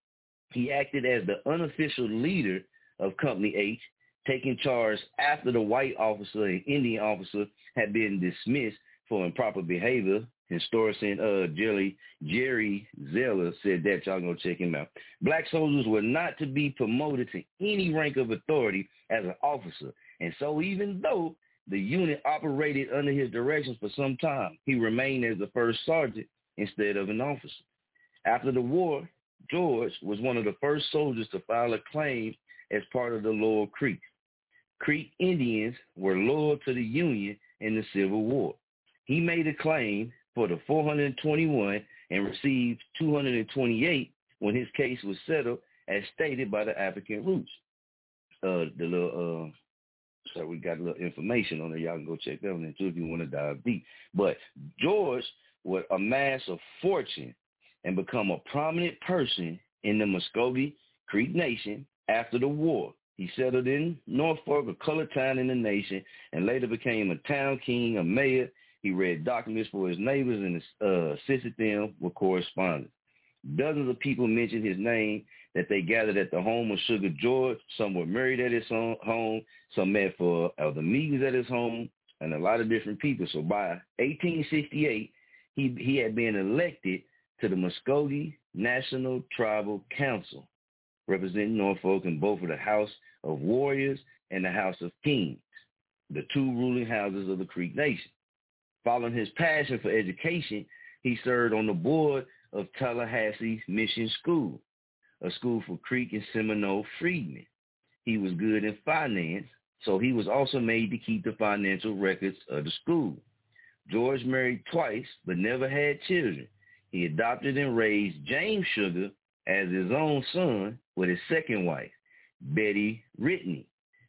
He acted as the unofficial leader of Company H, taking charge after the white officer and Indian officer had been dismissed for improper behavior. Historian uh, Jerry, Jerry Zellar said that. Y'all gonna check him out. Black soldiers were not to be promoted to any rank of authority as an officer. And so even though the unit operated under his directions for some time, he remained as the first sergeant instead of an officer. After the war, George was one of the first soldiers to file a claim as part of the Lower Creek. Creek Indians were loyal to the Union in the Civil War. He made a claim for the 421 and received 228 when his case was settled as stated by the African Roots. Uh, the little, uh, so we got a little information on there. Y'all can go check that one too if you want to dive deep. But George would amass a fortune and become a prominent person in the Muskogee Creek Nation after the war. He settled in Norfolk, a colored town in the nation, and later became a town king, a mayor. He read documents for his neighbors and uh, assisted them with correspondence. Dozens of people mentioned his name that they gathered at the home of Sugar George. Some were married at his home. Some met for other meetings at his home, and a lot of different people. So by 1868, he he had been elected to the Muskogee National Tribal Council, representing Norfolk in both of the House of Warriors and the House of Kings, the two ruling houses of the Creek Nation. Following his passion for education, he served on the board of Tullahassee Mission School, a school for Creek and Seminole freedmen. He was good in finance, so he was also made to keep the financial records of the school. George married twice, but never had children. He adopted and raised James Sugar as his own son with his second wife, Betty Ritney.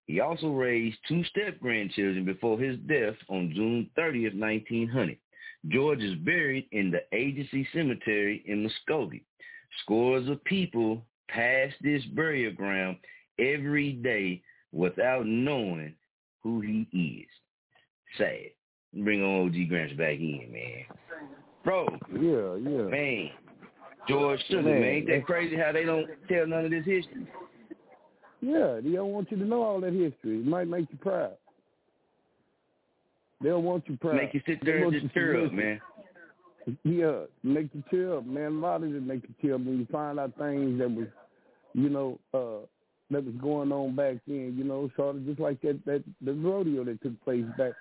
He also raised two step-grandchildren before his death on June 30th, 1900. George is buried in the Agency Cemetery in Muskogee. Scores of people pass this burial ground every day without knowing who he is. Sad. Bring on OG Gramps back in, man. Bro. Yeah, yeah. Man. George Sugar, man. Ain't that crazy how they don't tell none of this history? Yeah, they don't want you to know all that history. It might make you proud. They don't want you proud. Make you sit there and just tear up, man. Yeah, make you tear up, man. A lot of it make you tear up when you find out things that was, you know, uh that was going on back then. You know, sort of just like that that the rodeo that took place back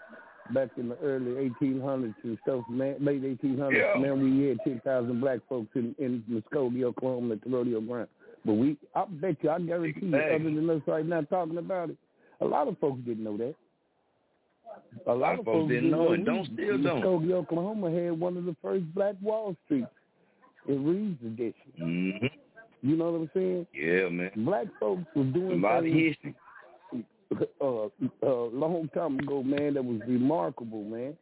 back in the early 1800s and stuff, man, late 1800s. Yeah. Man, we had 10,000 black folks in in Muskogee, Oklahoma, at the rodeo ground. But we, I bet you, I guarantee you, other than us right now talking about it, a lot of folks didn't know that. A lot, of folks didn't know it. Don't still don't. Muskogee, Oklahoma had one of the first Black Wall Streets in Reed's edition. Mm-hmm. You know what I'm saying? Yeah, man. Black folks was doing a lot of things, history. Uh, a long time ago, man, that was remarkable, man.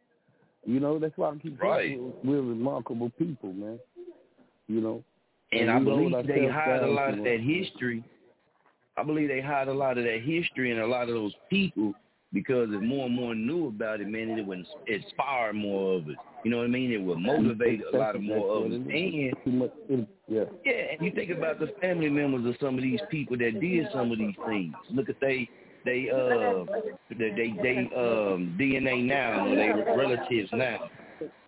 You know, that's why I keep right. saying we're, we're remarkable people, man. You know. And, I believe they hide a lot of that history. I believe they hide a lot of that history and a lot of those people because if more and more knew about it, man, it would inspire more of it. You know what I mean? It would motivate a lot of more of us. And yeah. yeah, and you think about the family members of some of these people that did some of these things. Look at they they uh they they, um DNA now they relatives now.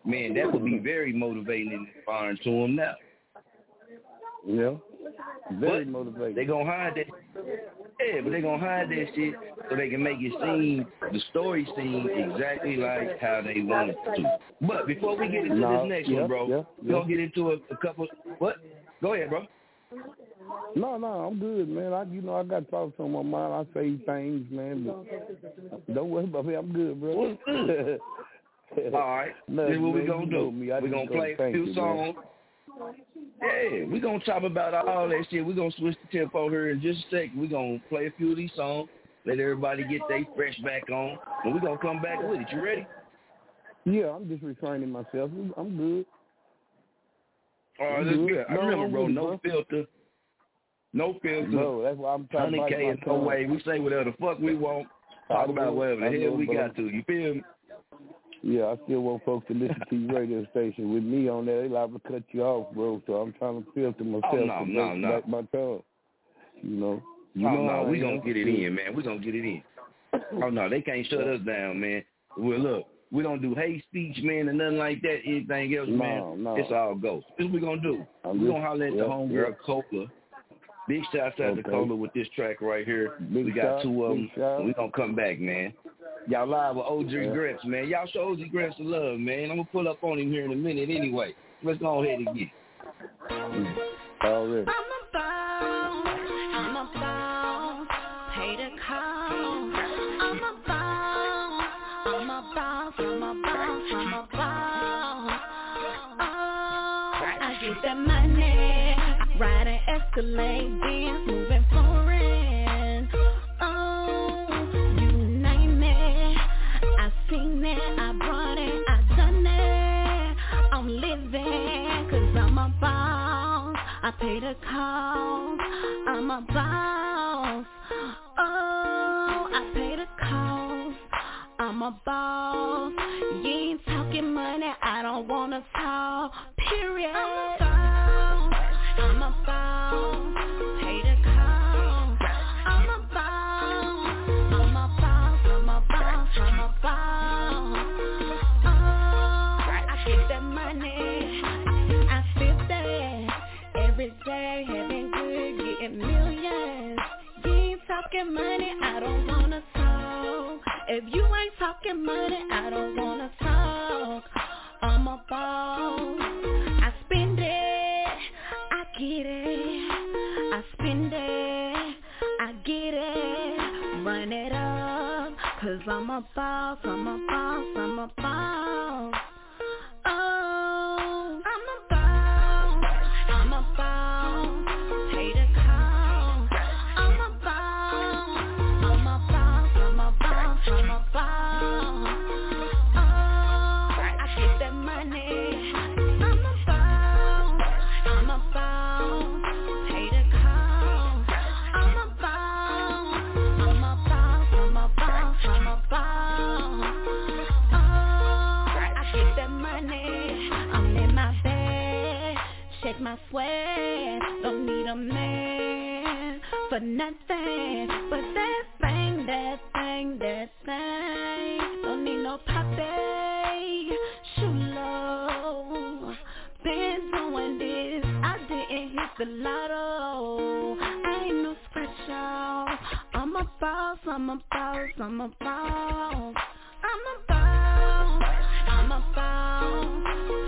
Man, that would be very motivating and inspiring to them now. Yeah. Very But motivating. They gonna hide that. Yeah, but they gonna hide that shit so they can make it seem the story seem exactly like how they want it to. But before we get into No, this next yeah, one, bro, yeah, we yeah. gonna get into a, a couple. What? Go ahead, bro. No, no, I'm good, man. I, you know, I got thoughts on my mind. I say things, man. But don't worry about me. I'm good, bro. All right. Then what we man. gonna do? We gonna gonna play a few songs. man. Yeah, we gonna talk about all that shit. we gonna switch the tempo here in just a second. we gonna play a few of these songs, let everybody get their fresh back on, and we gonna come back with it. You ready? Yeah, I'm just restraining myself. I'm good. All right, let's good. I No, remember, bro. No filter. No filter. No, that's why I'm trying to Honey bite K my and no way. We say whatever the fuck we want. Talk about whatever the hell we got to. You feel me? Yeah, I still want folks to listen to your radio station. With me on there, they liable to cut you off, bro. So I'm trying to filter myself Oh, no, to no, no. my tongue. You know. Oh, you oh know no, we gonna get it in, man. We gonna get it in. Oh no, they can't shut us down, man. Well, look, we don't do hate speech, man, and nothing like that. Anything else, No, man, no. it's all go. This what we gonna do. I'm we gonna holler at yeah, the homegirl Cola. Big shouts out to Okay. Cola with this track right here. Big we got shout, two of them. shout. We gonna come back, man. Y'all live with OG Yeah. Grips, man. Y'all show OG Grips the love, man. I'm gonna pull up on him here in a minute anyway. Let's go ahead and get it. Already. I'm an Escalade, Benz, moving foreign. Oh, you name it, I seen it, I brought it, I done it. I'm living, cause I'm a boss. I pay the cost. I'm a boss. Oh, I pay the cost. I'm a boss. You ain't talking money, I don't wanna talk. Period. Money. I don't wanna talk. If you ain't talking money, I don't wanna talk. I'm a boss. Get it. I spend it, I get it. Run it up, cause I'm a boss, I'm a boss, I'm a boss. Oh, my sweat. Don't need a man for nothing but that thing, that thing, that thing. Don't need no puppy, shoot low. Been doing this, I didn't hit the lotto. I ain't no out. I'm a boss, I'm a boss, I'm a boss. I'm a boss, I'm a boss.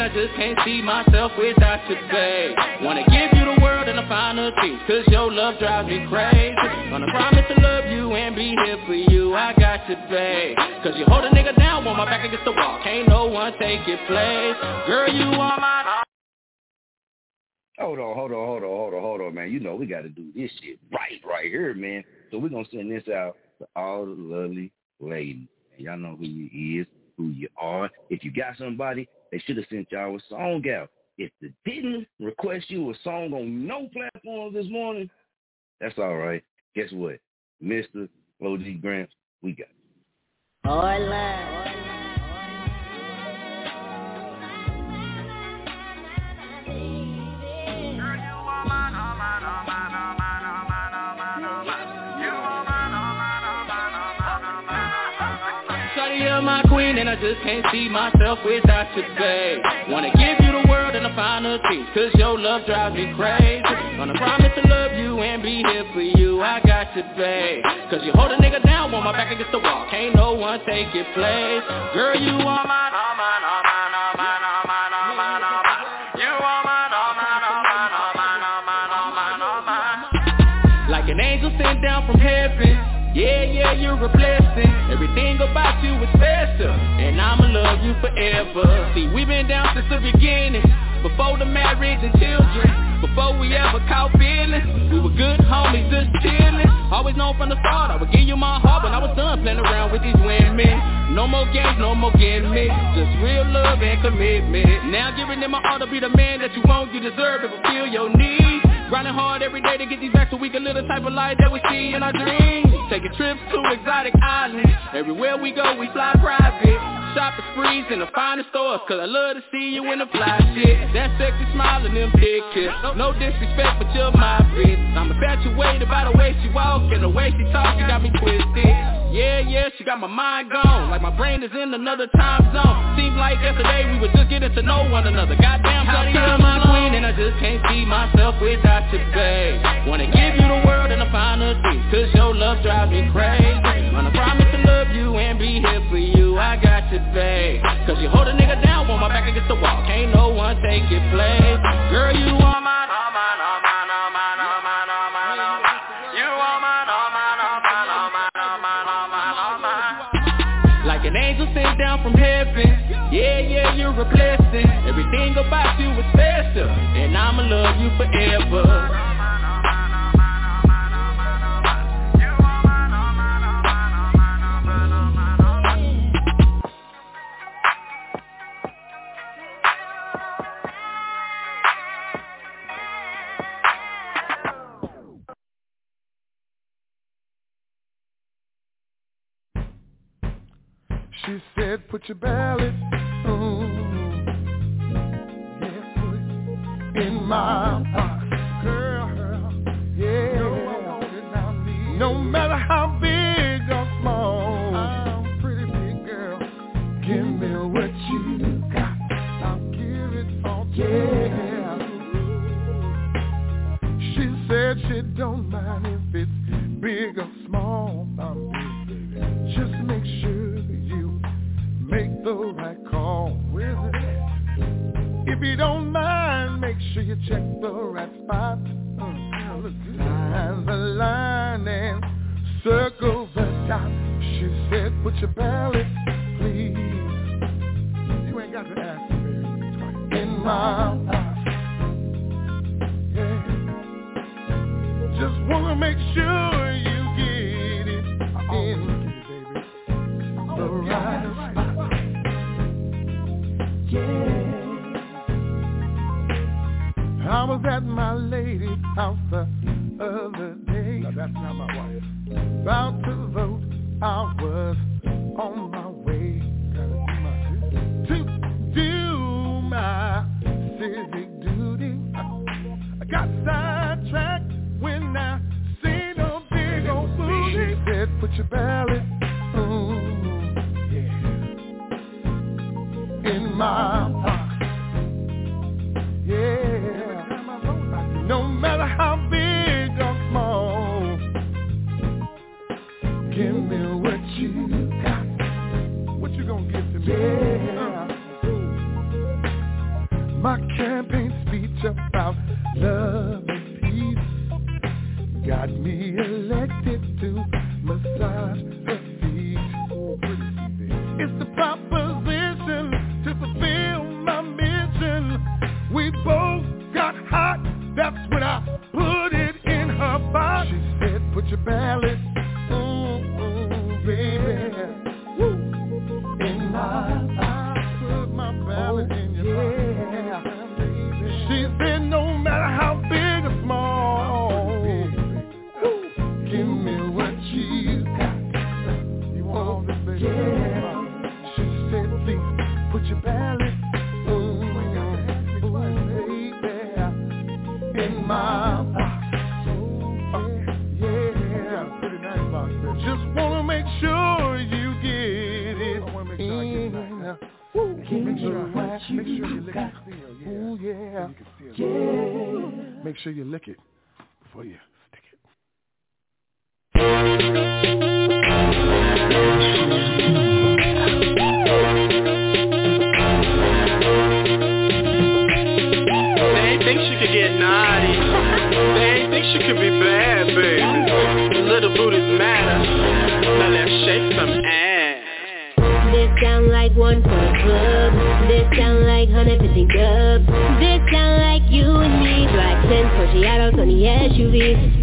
I just can't see myself without you, babe Wanna give you the world and the finer things Cause your love drives me crazy Gonna promise to love you and be here for you I got you, babe Cause you hold a nigga down when my back against the wall Can't no one take your place Girl, you are my... Hold on, hold on, hold on, hold on, hold on, man. You know we got to do this shit right, right here, man. So we're gonna send this out to all the lovely ladies. Y'all know who you is, who you are. If you got somebody, they should have sent y'all a song out. If they didn't request you a song on no platform this morning, that's all right. Guess what, Mister OG Grant, we got. it. Orland. I just can't see myself without you, babe. Wanna give you the world and the finer things Cause your love drives me crazy. Gonna promise to love you and be here for you. I got you, babe. Cause you hold a nigga down when my back against the wall. Can't no one take your place. Girl, you are mine, all mine, all mine, you forever. See, we've been down since the beginning. Before the marriage and children. Before we ever caught feelings. We were good homies, just chillin' Always known from the start. I would give you my heart When I was done playing around with these women. No more games, no more gimmicks. Just real love and commitment. Now giving them my all to be the man that you want. You deserve to fulfill your needs Grinding hard every day to get these back so we can live the type of life that we see in our dreams. Taking trips to exotic islands. Everywhere we go we fly private Shopping sprees in the finest stores Cause I love to see you in the fly shit. That sexy smile in them big pictures No disrespect but you're my bitch. I'm infatuated by the way she walk And the way she talk she got me twisted. Yeah, yeah, she got my mind gone. Like my brain is in another time zone. Seems like yesterday we were just getting to know one another. Goddamn, how you're my queen And I just can't see myself without you, babe. Wanna give you the world and the finer things Cause your love drives me crazy. Wanna promise to love you and be here for you. Taking everything Cause you hold a nigga down want my back against the wall. Can't no one take it, play Girl, you are put your ballot. Yeah, put in my box, girl. Yeah, no matter how. If you don't mind, make sure you check the right spot. Find the line and circle the dot. She said, put your ballot, please. You ain't got to ask me. In my heart, Yeah. Just wanna make sure you that my lady sure you lick it before you need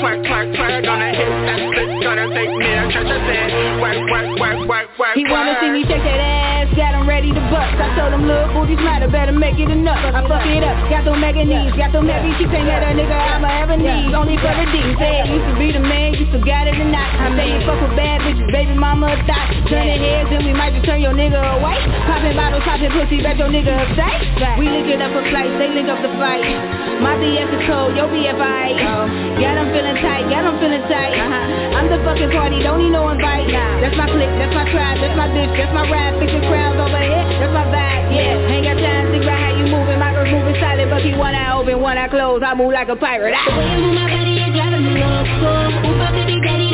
twerk, twerk, twerk, twerk. Gonna hit that split, gonna take me to church. I said work, work, work, work, work, He wanna see me shake that ass, got him ready to bust. I told him little booties matter, better make it enough. I fuck it up, got them mega knees, got them heavy. She can't get a nigga I'ma ever need. Only for the D. Said used to be the man, used to got it or not. I say you fuck with bad bitches, baby mama a thot. Turning heads, then we might just turn your nigga away. Popping bottles, popping pussy, bet your nigga upset. We link it up for flights, they link up the fight. My is cold, your BFI. Got them feeling tight, got them feeling tight. Uh-huh. I'm the fucking party, don't need no invite. That's my clique, that's my tribe, that's my bitch, that's my rap. Fixing crowds over here, that's my vibe. Yeah, ain't got time to think about how you moving. My girl moving silent, but keep one eye open, one eye closed. I move like a pirate. Ah. The way I move my body is driving me loco. I say daddy,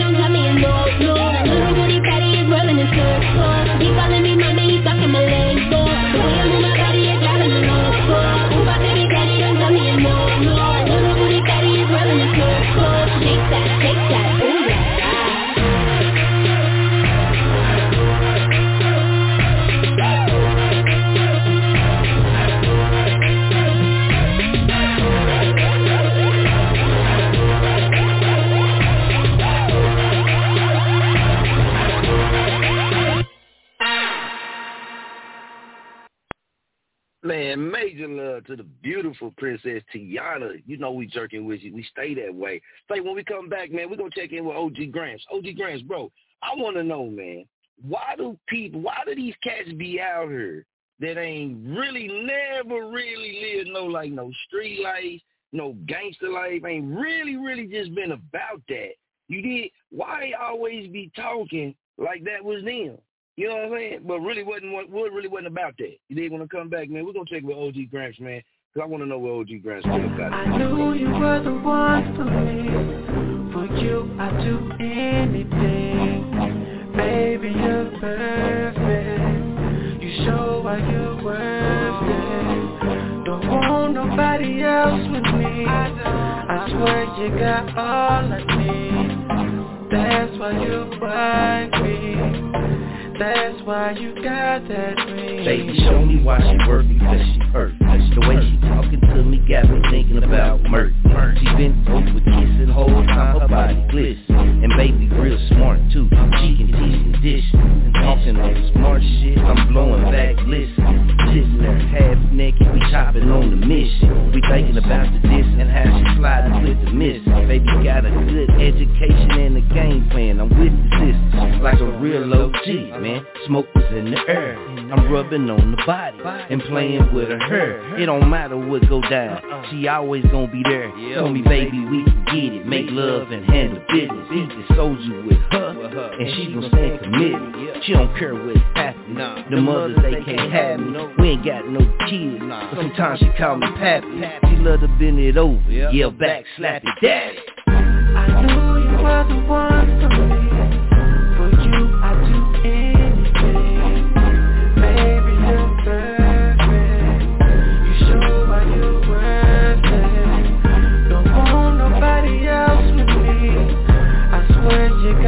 Man, major love to the beautiful Princess Tiana. You know we jerking with you. We stay that way. Say when we come back, man, we're gonna check in with OG Gramps. OG Gramps, bro, I wanna know, man, why do people why do these cats be out here that ain't really never really lived no like no street life, no gangster life, ain't really, really just been about that. You did why always be talking like that was them? You know what I'm saying? But really wasn't what really wasn't about that. You didn't want to come back, man. We're gonna check with OG Gramps, man, because I want to know where OG Gramps got. I knew you were the one for me. For you, I'd do anything. Baby, you're perfect. You show why you're worth it. Don't want nobody else with me. I swear you got all I need. That's why you like me. That's why you got that. Baby, show me why she worth cause she hurt. The way she talking to me got me thinking about murder. She been through with kissing whole time, her body glisten. And baby real smart too. She can teach and dish. And talking on smart shit, I'm blowing back, listen. Sitting there half naked, we chopping on the mission. We thinking about the diss and how she sliding with the miss. Baby got a good education and a game plan. I'm with the sisters, like a real OG, man. Smoke was in the air. I'm rubbing on the body and playing with her hair. It don't matter what go down. She always gonna be there. Tell me, baby, we can get it. Make love and handle business. Eat the soldier with her, and she gon' stand committed. She don't care what's happening. The mothers they can't have me. We ain't got no kids, but sometimes she call me pappy. She love to bend it over, yell back, slap it, daddy. I knew you were the one for me.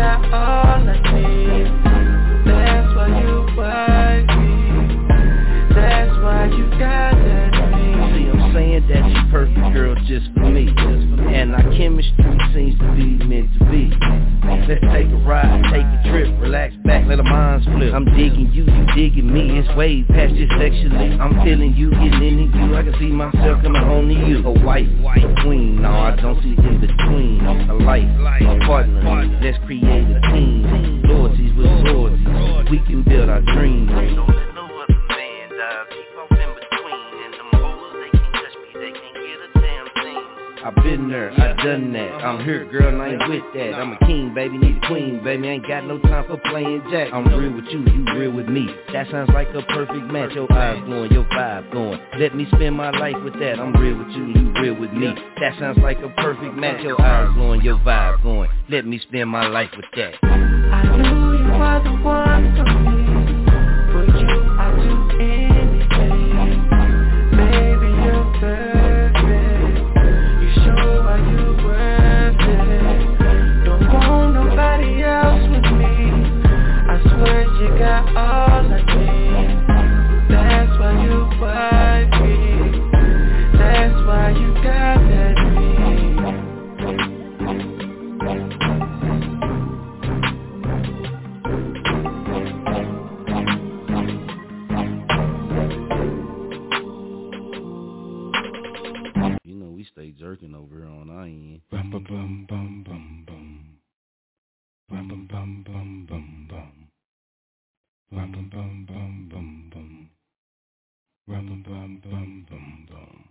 Got all I need. Minds flip. I'm digging you, you digging me, it's way past just sexually. I'm feeling you, getting into you, I can see myself coming home to you. A white, white queen, no, I don't see in between. A life, a partner, let's create a team. Loyalties with loyalties, we can build our dreams. I been there, I done that. I'm here, girl, and I ain't with that. I'm a king, baby, need a queen, baby. I Ain't got no time for playing jack. I'm real with you, you real with me. That sounds like a perfect match. Your eyes glowing, your vibe going. Let me spend my life with that. I'm real with you, you real with me. That sounds like a perfect match. Your eyes glowing, your vibe going. Let me spend my life with that. I knew you were the one. Got all I need. That's why you wife me. That's why you got that me. You know we stay jerking over here on our end. Bum bum bum bum bum bum. Bum bum bum bum bum bum. Bum bum bum bum bum bum. Bum bum bum bum bum bum.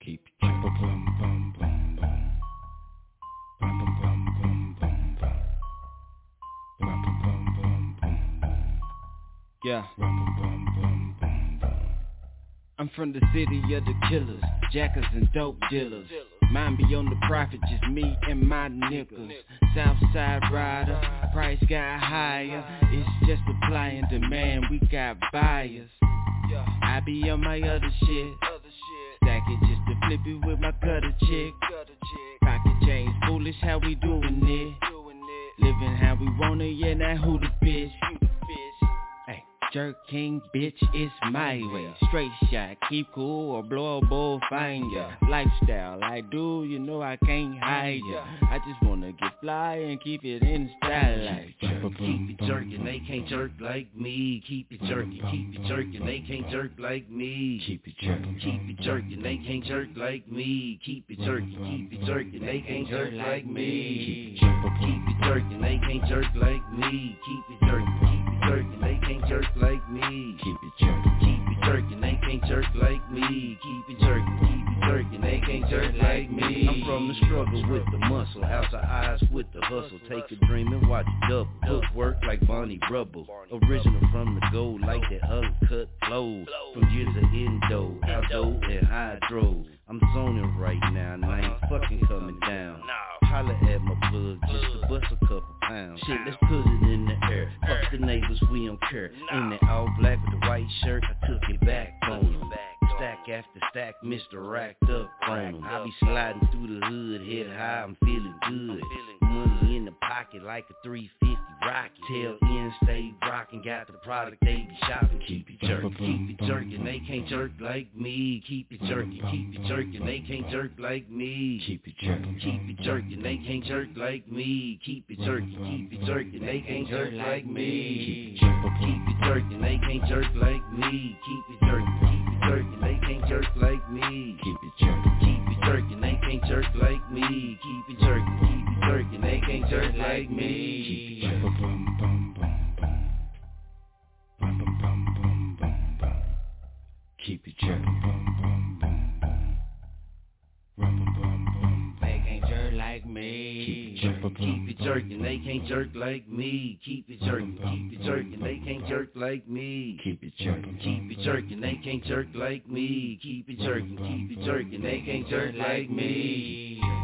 Keep bum bum bum bum bum bum. Bum bum bum bum bum bum. Bum bum bum bum bum bum. Yeah. Bum bum. I'm from the city of the killers, jackers and dope dealers. Mine be on the profit, just me and my niggas. Southside rider, price got higher. It's just supply and demand, we got buyers. I be on my other shit. Stack it just to flip it with my gutter chick. Pocket change, foolish how we doing it. Living how we want it, yeah, now who the bitch? Jerk king, bitch, it's my way. Straight shot, keep cool or blow a bull find ya. Lifestyle, I do, you know I can't hide ya. I just wanna get fly and keep it in style like jerk. Keep it jerking, they can't jerk like me. Keep it jerking, keep it jerking, they can't jerk like me. Keep it jerking, keep it jerking, they can't jerk like me. Keep it jerking, keep it jerking, they can't jerk like me. Keep it jerking, they can't jerk like me. Keep it jerking, keep it jerking, can't jerk like me. Keep it jerking, keep it jerking, they can't jerk like me. Keep it jerking, keep it jerking, they can't jerk like me. I'm from the struggle with the muscle, out the eyes with the hustle. Take a dream and watch it double. Hook work like Bonnie Rubble. Original from the gold, like that uncut flow. From years of endo, outdo and hydro. I'm zoning right now, and I ain't fucking coming down. Holla at my plug just to bust a couple pounds. Shit, let's put it in the air. Fuck the neighbors, we don't care. In that all black with the white shirt, I took it back on. Stack after stack, Mr. Racked up 'em. I be sliding through the hood, head high, I'm feeling good. Money in the pocket like a 350 rocket. Tail end, stay rocking, got the product they be shopping. Keep it jerking, keep it jerking, they can't jerk like me. Keep it jerking, keep it jerking, they can't jerk like me. Keep it jerking, keep it jerking, they can't jerk like me. Keep it jerking, keep it jerking, they can't jerk like me. Keep it jerking, they can't jerk like me. Keep it jerking, keep it jerking, they can't jerk like me. Keep it jerking, keep it jerking, they can't jerk like me. Keep it jerking, keep it jerking, they can't jerk like me. Keep it jerking. Bum bum bum bum. Bum bum bum bum bum bum. Keep it jerking. Bum bum bum Keep it jerking, keep it jerking, they can't jerk like me. Keep it jerking, keep it jerking, they can't jerk like me. Keep it jerking, keep it jerking, they can't jerk like me. Keep it jerking, keep it jerking, they can't jerk like me.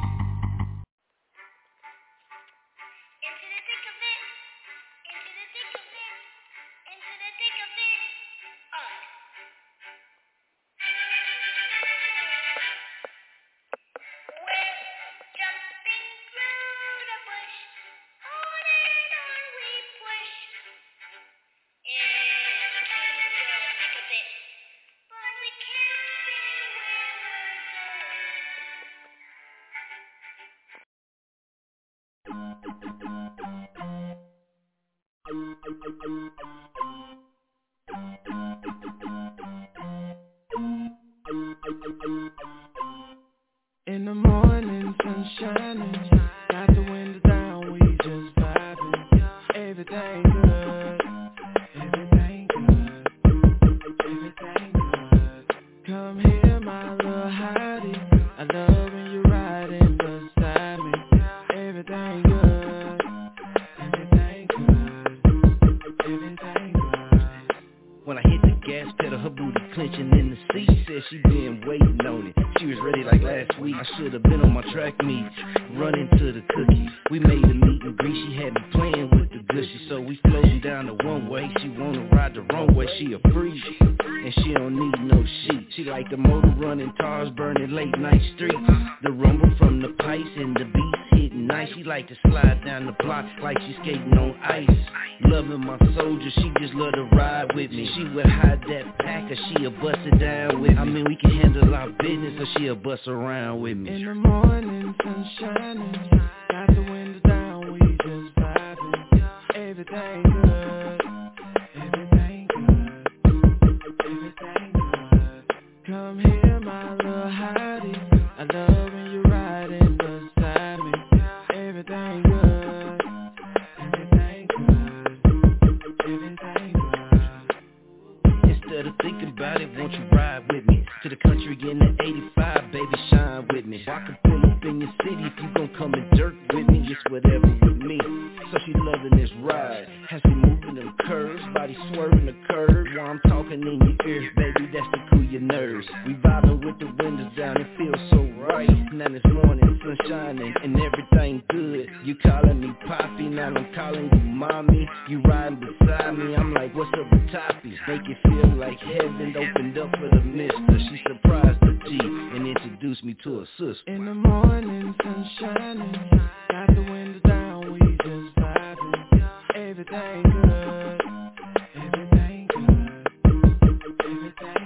Baby, that's to cool your nerves. We vibing with the windows down, it feels so right. Now this morning, sun shining and everything good. You calling me Poppy, now I'm calling you Mommy. You riding beside me, I'm like, what's up with Toppy? Make it feel like heaven opened up for the mister. She surprised the G and introduced me to her sister. In the morning, sun shining, got the windows down, we just vibing. Everything good, good, everything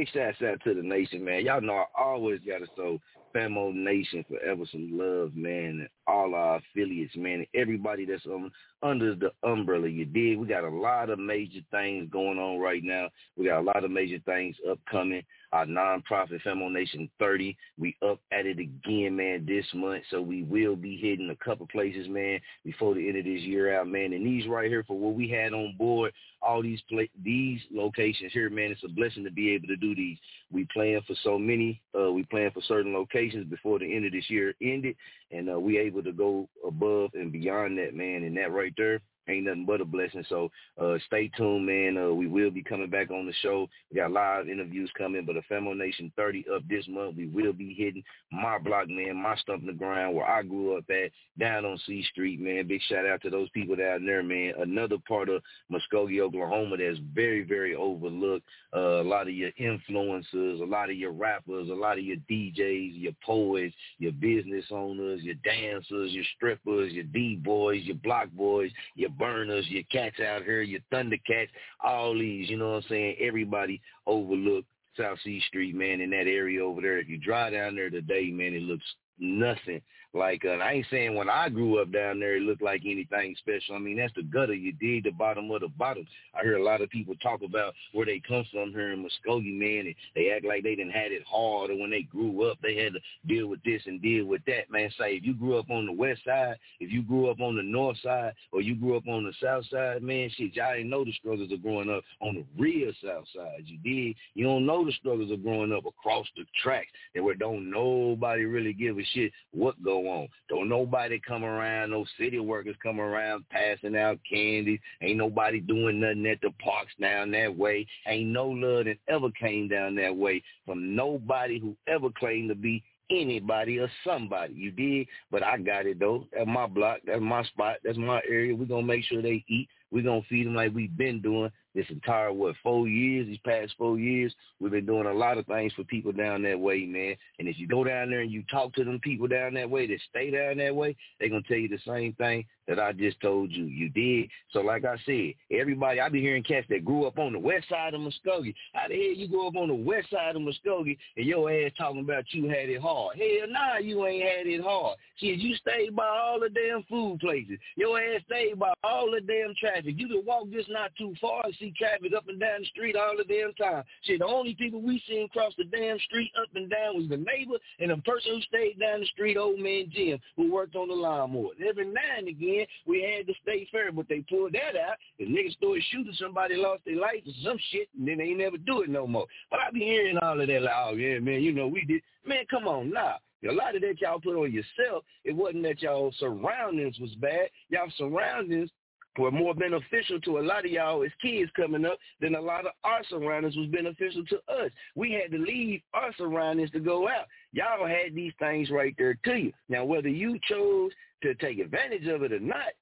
big shouts out to the nation, man. Y'all know I always gotta show Famo Nation forever some love, man, and all our affiliates, man, everybody that's um, under the umbrella. You did. We got a lot of major things going on right now. We got a lot of major things upcoming. Our nonprofit Famo Nation 30, we up at it again, man, this month. So we will be hitting a couple places, man, before the end of this year out, man. And these right here for what we had on board, all these pla- these locations here, man. It's a blessing to be able to do these. We plan for so many. Uh, we plan for certain locations before the end of this year ended, and uh, we able to go above and beyond that, man. And that right there ain't nothing but a blessing. So uh, stay tuned, man. Uh, we will be coming back on the show. We got live interviews coming, but a Famo Nation 30 up this month. We will be hitting my block, man, my stump in the ground where I grew up at, down on C Street, man. Big shout out to those people down there, man. Another part of Muskogee, Oklahoma that's very, very overlooked. Uh, a lot of your influencers, a lot of your rappers, a lot of your DJs, your poets, your business owners, your dancers, your strippers, your D-boys, your block boys, your burners, your cats out here, your Thundercats, all these, you know what I'm saying? Everybody overlooked South C Street, man, in that area over there. If you drive down there today, man, it looks nothing like uh, I ain't saying when I grew up down there it looked like anything special. I mean that's the gutter. You dig the bottom of the bottom. I hear a lot of people talk about where they come from here in Muskogee, man, and they act like they didn't had it hard, or when they grew up they had to deal with this and deal with that. Man, say if you grew up on the west side, if you grew up on the north side, or you grew up on the south side, man, shit, y'all didn't know the struggles of growing up on the real south side. You did. You don't know the struggles of growing up across the tracks, and where don't nobody really give a shit what go on. Don't nobody come around, no city workers come around passing out candy. Ain't nobody doing nothing at the parks down that way. Ain't no love that ever came down that way from nobody who ever claimed to be anybody or somebody. You did, but I got it though. That's my block. That's my spot. That's my area. We're gonna make sure they eat. We're gonna feed them like we've been doing this entire what four years, these past four years, we've been doing a lot of things for people down that way, man. And if you go down there and you talk to them people down that way that stay down that way, they're gonna tell you the same thing that I just told you. You did. So like I said, everybody I be hearing cats that grew up on the west side of Muskogee. How the hell you grow up on the west side of Muskogee and your ass talking about you had it hard? Hell nah, you ain't had it hard. Shit, you stayed by all the damn food places. Your ass stayed by all the damn traffic. You can walk just not too far see traffic up and down the street all the damn time. Shit, the only people we seen cross the damn street up and down was the neighbor and the person who stayed down the street, old man Jim, who worked on the lawnmower. Every now and again, we had the state fair, but they pulled that out. The niggas started shooting somebody, lost their life or some shit, and then they never do it no more. But I be hearing all of that like, oh yeah, man, you know we did. Man, come on, nah. A lot of that y'all put on yourself. It wasn't that y'all surroundings was bad. Y'all surroundings were more beneficial to a lot of y'all as kids coming up than a lot of our surroundings was beneficial to us. We had to leave our surroundings to go out. Y'all had these things right there to you. Now, whether you chose to take advantage of it or not,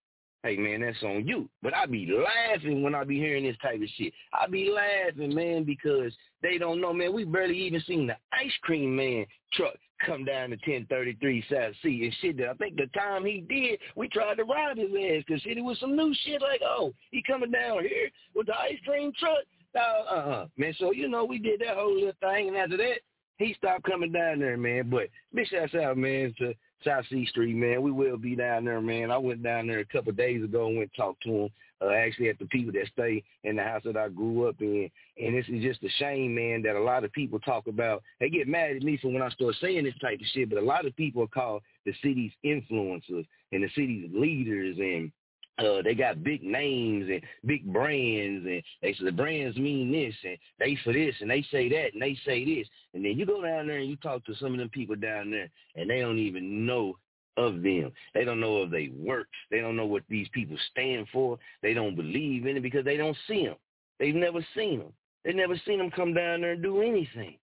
hey man, that's on you. But I be laughing when I be hearing this type of shit. I be laughing, man, because they don't know, man. We barely even seen the ice cream man truck come down to 1033 South C and shit. That I think the time he did, we tried to rob his ass because shit, it was some new shit like, oh, he coming down here with the ice cream truck. Uh, uh-uh. Man, so, you know, we did that whole little thing, and after that, he stopped coming down there, man. But big shouts out, man, South C Street, man. We will be down there, man. I went down there a couple of days ago and went and talked to him. Uh, actually, at the people that stay in the house that I grew up in, and this is just a shame, man, that a lot of people talk about. They get mad at me for when I start saying this type of shit, but a lot of people are called the city's influencers and the city's leaders and uh, they got big names and big brands, and they say the brands mean this, and they for this, and they say that, and they say this, and then you go down there and you talk to some of them people down there, and they don't even know of them. They don't know of their work. They don't know what these people stand for. They don't believe in it because they don't see them. They've never seen them. They've never seen them come down there and do anything.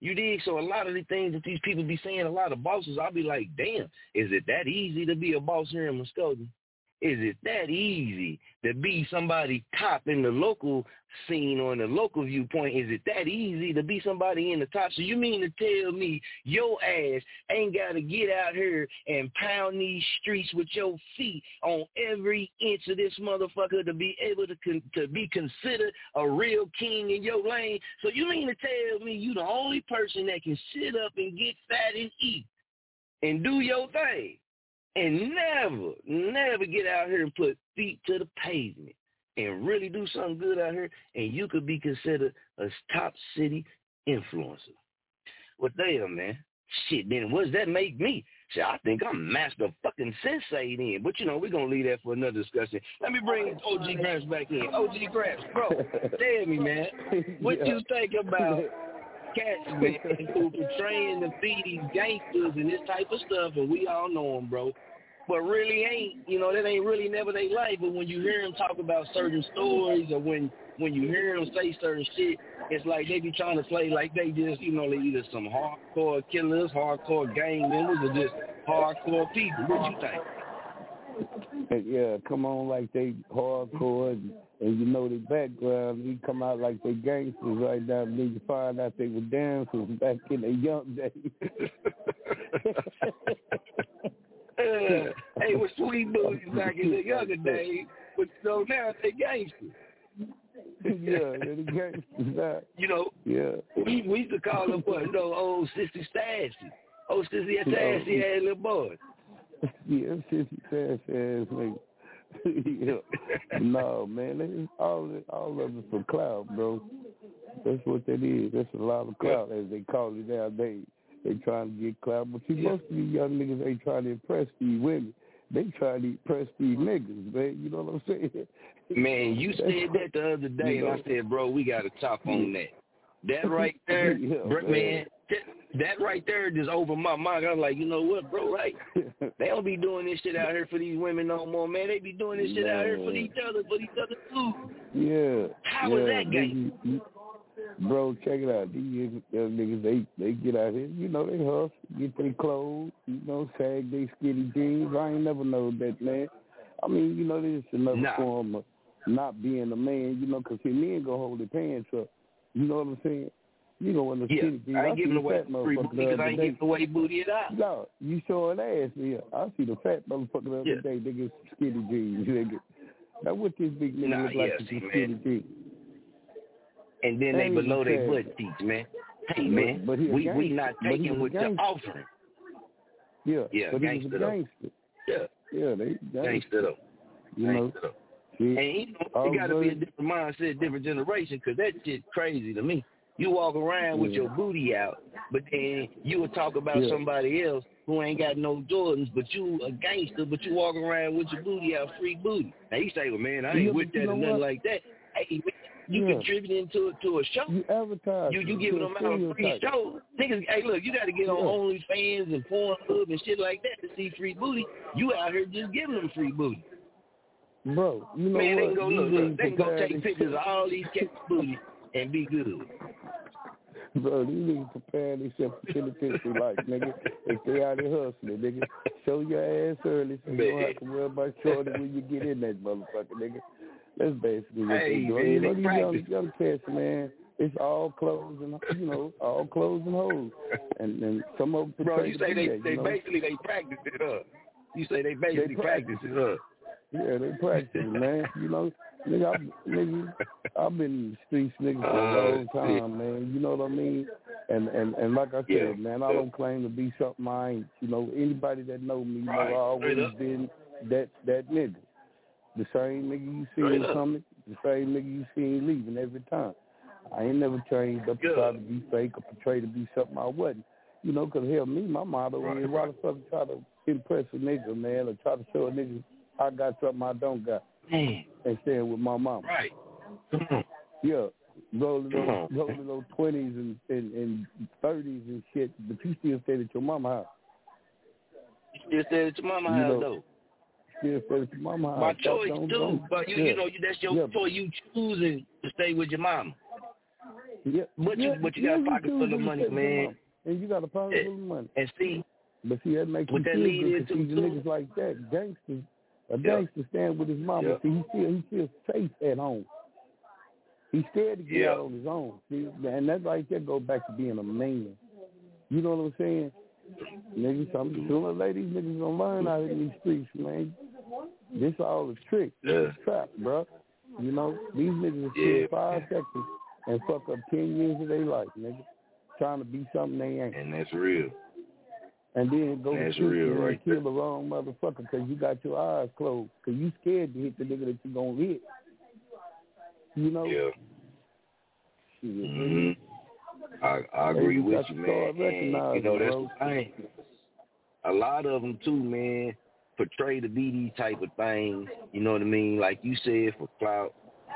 You dig? So a lot of the things that these people be saying, a lot of bosses, I'll be like, damn, is it that easy to be a boss here in Muskogee? Is it that easy to be somebody top in the local scene or in the local viewpoint? Is it that easy to be somebody in the top? So you mean to tell me your ass ain't got to get out here and pound these streets with your feet on every inch of this motherfucker to be able to con- to be considered a real king in your lane? So you mean to tell me you the only person that can sit up and get fat and eat and do your thing? And never, never get out here and put feet to the pavement and really do something good out here, and you could be considered a top city influencer. Well, damn, man. Shit, then what does that make me? Shit, I think I'm master fucking sensei then. But, you know, we're going to leave that for another discussion. Let me bring oh, OG Gramps back in. OG Gramps, bro, tell me, man, what yeah. you think about cats, man, who portraying to be these gangsters and this type of stuff, and we all know them, bro. But really ain't, you know, that ain't really never they life. But when you hear them talk about certain stories, or when when you hear them say certain shit, it's like they be trying to play like they just, you know, they either some hardcore killers, hardcore gang members, or just hardcore people. What you think? Yeah, come on like they hardcore and, you know their background. they come out like they gangsters right now, then you find out they were dancers back in the young days. uh, hey, with sweet booties back in the younger days, but so now they gangsters. yeah, they're the gangsters now. You know, yeah. We we used to call them what, you know, old Sissy Stashy. Old Sissy Stashy had little boys. Yeah, Sissy Stashy ass nigga. yeah. No, man, it's all all of it for clout, bro. That's what that is. That's a lot of clout, as they call it nowadays. They trying to get clout, but see, most of these young niggas ain't trying to impress these women. They trying to impress these niggas, man. You know what I'm saying? Man, you said that the other day, you know? and I said, bro, we got to talk on that. That right there, yeah, bro, man, man that, that right there just over my mind. I'm like, you know what, bro, right? they don't be doing this shit out here for these women no more, man. They be doing this shit out here for each other, for each other too. Yeah. How yeah, is that game? Bro, check it out. These young niggas, they they get out here, you know, they hustle, get their clothes, you know, sag they skinny jeans. I ain't never know that, man. I mean, you know, this is another nah. form of not being a man, you know, because see, men go hold their pants up. You know what I'm saying? You know when the Yeah, skinny jeans. I ain't see giving the away free booty because I ain't giving away booty at all. No, you showing ass yeah. I see the fat motherfucker the other Yeah. day, nigga, skinny jeans, nigga. Now what this big nigga Nah, look like with see, the man. skinny jeans? And then they Ain't below their butt cheeks, man. Hey But- man, but a we we not taking what you're offering. Yeah, Yeah, but gangster he was a gangster. Yeah, Yeah, they gangster gangster. though. You know, though. And you know, it got to be a different mindset, different generation, 'cause that shit crazy to me. You walk around with Yeah. your booty out, but then you would talk about Yeah. somebody else who ain't got no Jordans, but you a gangster, but you walk around with your booty out, free booty. Now you say, well, man, I ain't but with that or nothing what? like that. Hey, you Yeah. contributing to to a show. You advertise. You you giving them out a free show. Niggas, hey, look, you got to get on Yeah. OnlyFans and Pornhub and shit like that to see free booty. You out here just giving them free booty. Bro, you know Man, what? they can go look, look, they can go take pictures of all these cats' booty and be good. Bro, these niggas preparing themselves for penitentiary life, nigga. If they out here hustling, nigga, show your ass early so you don't have to worry about shorty when you get in that motherfucker, nigga. That's basically what Hey, they doing. You know, they these young, young cats, man, it's all clothes and, you know, all clothes and hoes. And, and some of them Bro, you say they that, they you know? basically they practice it up. You say they basically practice. practice it up. Yeah, they practice, man. You know, nigga, I, nigga, I've been in the streets, nigga, for a Oh, long time, man. You know what I mean? And and and like I said, Yeah. man, I don't claim to be something I ain't. You know, anybody that know me know Right. I always been that that nigga. The same nigga you seen up. coming, the same nigga you seen leaving every time. I ain't never changed up to try to be fake or portray to be something I wasn't. You know, 'cause hell, me, my motto Right, is why the fuck try to impress a nigga, man, or try to show a nigga I got something I don't got Man, and staying with my mama. right. Come on. Yeah, rolling Come those rolling those twenties and and and thirties and shit, but you still stayed at your mama house. You still stay at your mama You house know, though. Still stayed at your mama house. My choice don't- too, don't- but you yeah. you know you that's your Yeah. choice. You choosing to stay with your mama. Yeah, But you yeah, but you yeah, got a pocket choose full to of stay money, with your man. And you got a pocket full of money. And see, But see, that makes What you that feel lead good 'cause into, see, the niggas like that, gangsters, a Yeah. gangster stand with his mama. Yeah. See, he feel he feels safe at home. He's scared to get Yeah. out on his own. See, and that right there go back to being a man. You know what I'm saying? Niggas, some sooner or later, these niggas gonna learn out in these streets, man. This all a trick. This trap, bro. You know, these niggas will spend Yeah. five seconds and fuck up ten years of their life, nigga. Trying to be something they ain't. and that's real. And then go That's to real you and right kill the wrong motherfucker because you got your eyes closed. Because you scared to hit the nigga that you gonna hit. You know? Yeah. Shit, hmm I I agree just with you, man. And, you know that's bro. the thing. A lot of them too, man, portray to be these type of things. You know what I mean? Like you said, for clout,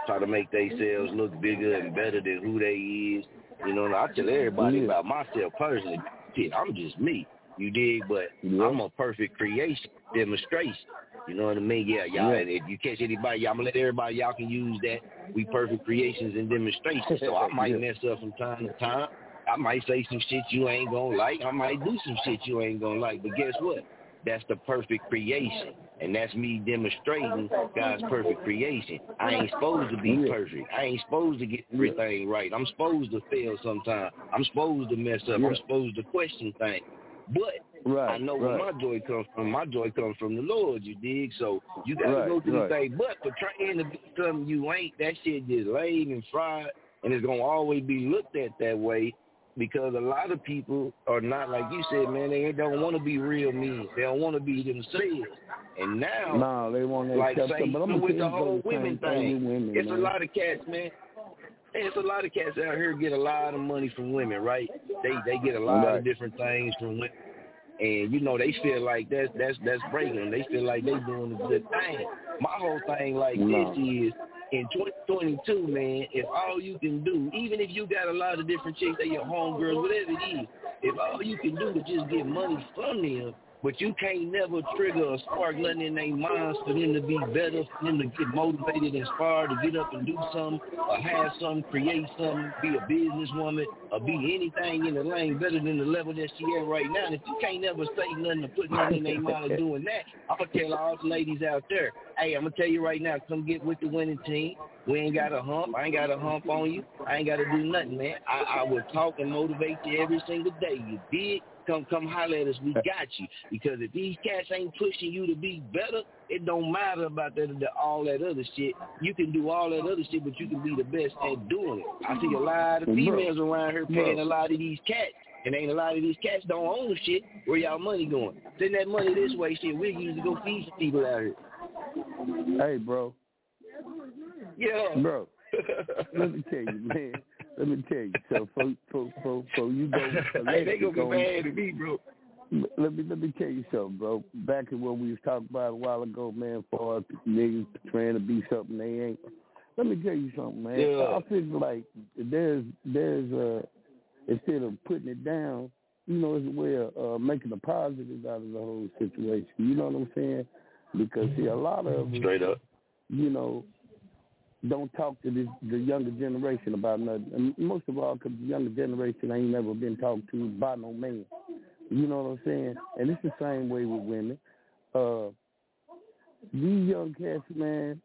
try to make themselves look bigger and better than who they is. You know, I tell everybody Yeah. about myself personally. Shit, I'm just me. You dig? But Yeah. I'm a perfect creation, demonstration. You know what I mean? Yeah, y'all. Yeah. If you catch anybody, y'all, I'm gonna let everybody. Y'all can use that. We perfect creations and demonstrations. So I might Yeah. mess up from time to time. I might say some shit you ain't gonna like. I might do some shit you ain't gonna like. But guess what? That's the perfect creation. And that's me demonstrating God's perfect creation. I ain't supposed to be Yeah. perfect. I ain't supposed to get everything right. I'm supposed to fail sometimes. I'm supposed to mess up. Yeah. I'm supposed to question things. But Right. I know right. where my joy comes from. My joy comes from the Lord, you dig? So you gotta Right, go through right. the thing. But for trying to be something you ain't, that shit just laid and fried and it's gonna always be looked at that way because a lot of people are not like you said, man, they don't wanna be real men. They don't wanna be themselves. And now Nah, they want to like accept say them. But I'm with the whole women thing thing, women, it's man. a lot of cats, man. It's a lot of cats out here get a lot of money from women, right? They they get a lot Right. of different things from women, and you know they feel like that's that's that's breaking them. They feel like they doing a good thing. My whole thing like No. this is in 2022, man. If all you can do, even if you got a lot of different chicks, they your homegirls, whatever it is, if all you can do is just get money from them, But you can't never trigger a spark nothing in their minds for them to be better, for them to get motivated, inspired to get up and do something, or have something, create something, be a businesswoman, or be anything in the lane better than the level that she at right now. And if you can't never say nothing or put nothing in their mind of doing that, I'm gonna tell all the ladies out there, hey, I'm gonna tell you right now, come get with the winning team. We ain't got a hump. I ain't got a hump on you. I ain't got to do nothing, man. I, I will talk and motivate you every single day. You did come come holler at us. We uh, got you. Because if these cats ain't pushing you to be better, it don't matter about that, that all that other shit. You can do all that other shit, but you can be the best at doing it. I see a lot of females around here paying a lot of these cats. And ain't a lot of these cats don't own shit. Where y'all money going? Send that money this way, shit. We use to go feed some people out here. Hey, bro. Yeah. Bro, let me tell you, man. Let me tell you. So, for for for, for you go, hey, they gonna be mad at me, bro. Let me let me tell you something, bro. Back in what we was talking about a while ago, man, for niggas trying to be something they ain't. Let me tell you something, man. Yeah. I feel like there's there's uh instead of putting it down, you know, it's a way of uh, making a positive out of the whole situation. You know what I'm saying? Because see, a lot of us, Straight up. you know, don't talk to this, the younger generation about nothing. And most of all, because the younger generation ain't never been talked to by no man. You know what I'm saying? And it's the same way with women. Uh, these young cats, man,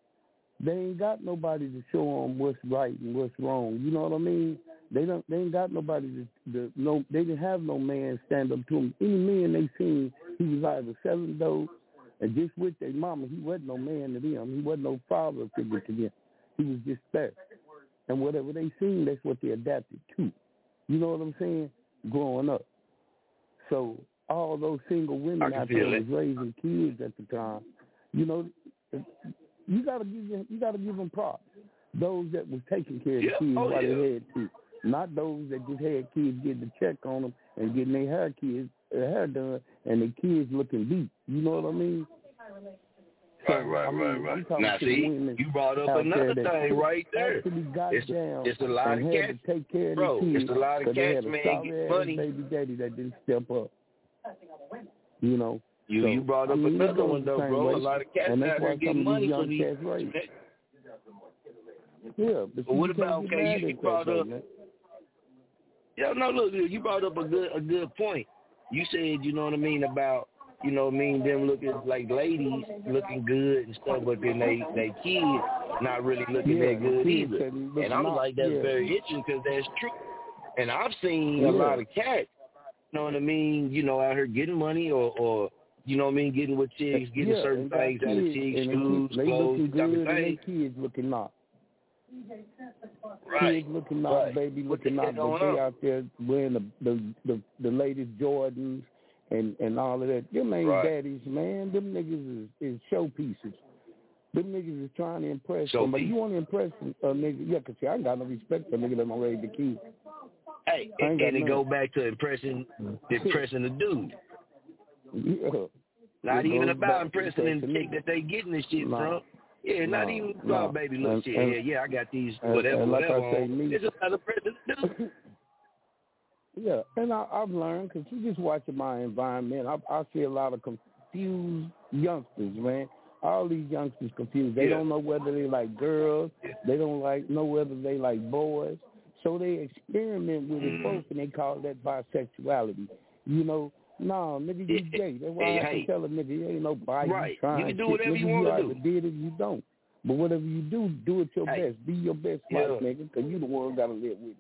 they ain't got nobody to show them what's right and what's wrong. You know what I mean? They don't. They ain't got nobody to. to no, they didn't have no man stand up to them. Any man they seen, he was either selling dope and just with their mama. He wasn't no man to them. He wasn't no father figure to them. He was just there. And whatever they seen, that's what they adapted to. You know what I'm saying? Growing up. So all those single women out there was raising kids at the time. You know, you gotta give them, you gotta give them props. Those that was taking care of Yeah. the kids Oh, while yeah. they had to, not those that just had kids getting the check on them and getting their hair kids their hair done and their kids looking beat. You know what I mean? Right, right, I mean, right, right. Now see, you brought up another thing right there. It's a, it's a lot of cats, take care of bro. kids It's a lot of cats, man, get money. baby daddy that didn't step up. You know. You So, you brought I up mean, another one though, bro. way. A lot of cats out why here getting money for these. Yeah, but, But what about okay? You, you brought up. man. Yeah, no, look, you brought up a good a good point. You said, you know what I mean about, you know what I mean, them looking like ladies looking good and stuff, but then they they kids not really looking Yeah, that good either. And I'm like, that's yeah. very interesting because that's true. And I've seen Yeah. a lot of cats, you know what I mean, you know, out here getting money or or you know what I mean, getting with chicks, getting yeah, certain things out of chicks, shoes, they clothes, looking good, and they kids looking not. Right. Kids looking not, Right. baby looking not, but they out there wearing the the the, the latest Jordans and and all of that. Them ain't Right. daddies, man. Them niggas is, is showpieces. Them niggas is trying to impress somebody. Showpiece. You want to impress a nigga? Yeah, 'cause see, I ain't got no respect for a nigga that don't raise the kids. Hey, I and, and it go back to impressing impressing the dude. Yeah. Not It even about impressing the impressing chick that they getting this shit Nah. from. Yeah, not Nah, even nah. about baby little And- shit. and- yeah, yeah, I got these whatever, and like I whatever. say, me- It's just not a present dude. Yeah, and I, I've learned because you just watching my environment. I, I see a lot of confused youngsters, man. All these youngsters confused. They Yeah. don't know whether they like girls. They don't like know whether they like boys. So they experiment with it Mhm. both, and they call that bisexuality. You know, no, nigga, you gay. That's why I hey. tell a nigga, you ain't no bi. Right. You trying can do shit. whatever Nigga, you wanna either do. did it, you don't. But whatever you do, do it your Hey. best. Be your best Yeah. life, nigga, because you the one got to live with it.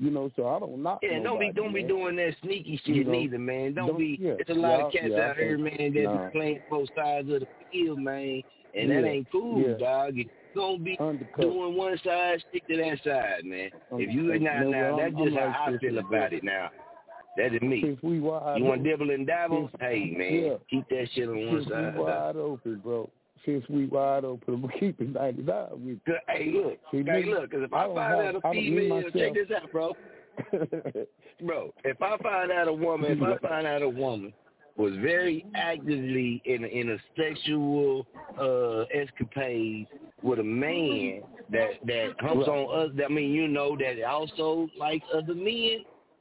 You know, so I don't knock Yeah, don't be don't be doing that sneaky shit You know, neither, man. Don't, don't- be. yeah, It's a lot of cats yeah, out here, man, that nah. be playing both sides of the field, man, and Yeah, that ain't cool, yeah. dog. If you gonna be Undercut. doing one side, stick to that side, man. Um, if you um, Undercut. now Man, now well, that's I'm- just I'm how like I feel about it now. That is me. Since we wide You want open- dibble and dabble? Hey, man, yeah. keep that shit on one side. wide open, bro. Since we wide open, we keep it 99 with Good. Hey, look. See, hey, nigga, look. Because if I I, find have- out a me female, check this out, bro. bro, if I find out a woman, if I find out a woman was very actively in a, in a sexual uh escapade with a man that that humps Right. on us, I mean, you know, that also like other men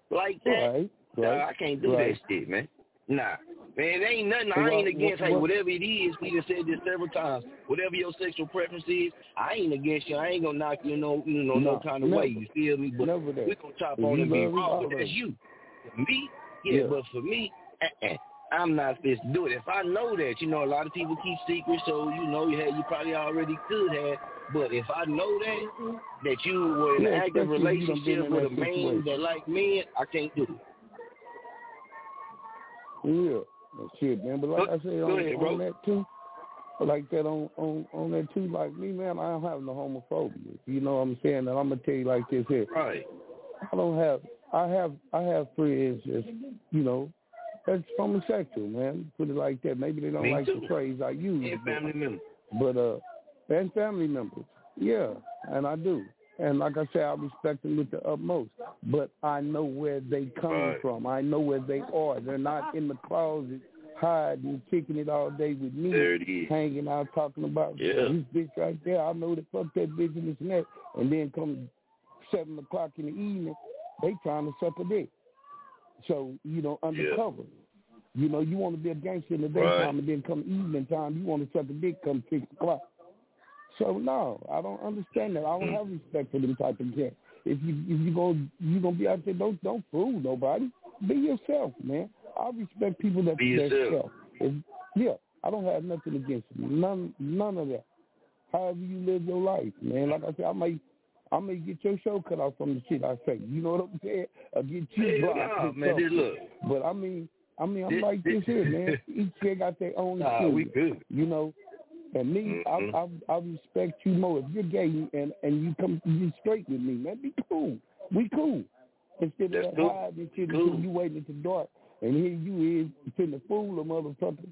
like that. Right, right, I can't do that shit, man. Nah. Man, it ain't nothing. I ain't against. Hey, whatever it is, we done said this several times. Whatever your sexual preference is, I ain't against you. I ain't gonna knock you no, you know, no, No, kind of never. way. You feel me? But we gonna chop on and be wrong. But that's you. For me, yeah, Yeah. But for me, uh-uh, I'm not fit to do it. If I know that, you know, a lot of people keep secrets, so you know, you had you probably already could have. But if I know that that you were in Yeah, an active especially if you done relationship with a man that like men, I can't do it. Yeah, well, shit, man. But like I said, on, ahead, on that too, like that on on on that too, like me, man. I don't have no homophobia. You know what I'm saying? And I'm gonna tell you like this here. Right. I don't have. I have. I have friends that's you know that's homosexual, man. Put it like that. Maybe they don't Me like too. the phrase I use. And family members. but uh and family members yeah and i do and like i say i respect them with the utmost but i know where they come Right. from i know where they are they're not in the closet hiding kicking it all day with me There it is. hanging out talking about Yeah. this bitch right there i know that fuck that bitch in this neck and then come seven o'clock in the evening they trying to suck a dick so you know undercover you know, you want to be a gangster in the daytime, Right. and then come evening time, you want to suck a dick come six o'clock. So no, I don't understand that. I don't have respect for them type of cats. If you if you go you gonna be out there, don't don't fool nobody. Be yourself, man. I respect people that Be yourself. If, yeah, I don't have nothing against them. None none of that. However you live your life, man. Like I said, I may I may get your show cut off from the shit I say. You know what I'm saying? Or get you blocked. nah, man, look. But I mean, I mean, I'm like this this- here, man. Each kid got their own Nah, shit. we good. You know, and me, Mhm. I, I I respect you more. If you're gay and and you come you straight with me, man, be cool. We cool. Instead of that cool. hiding shit Cool. you waiting at the dark, and here you is finna fool a motherfucker.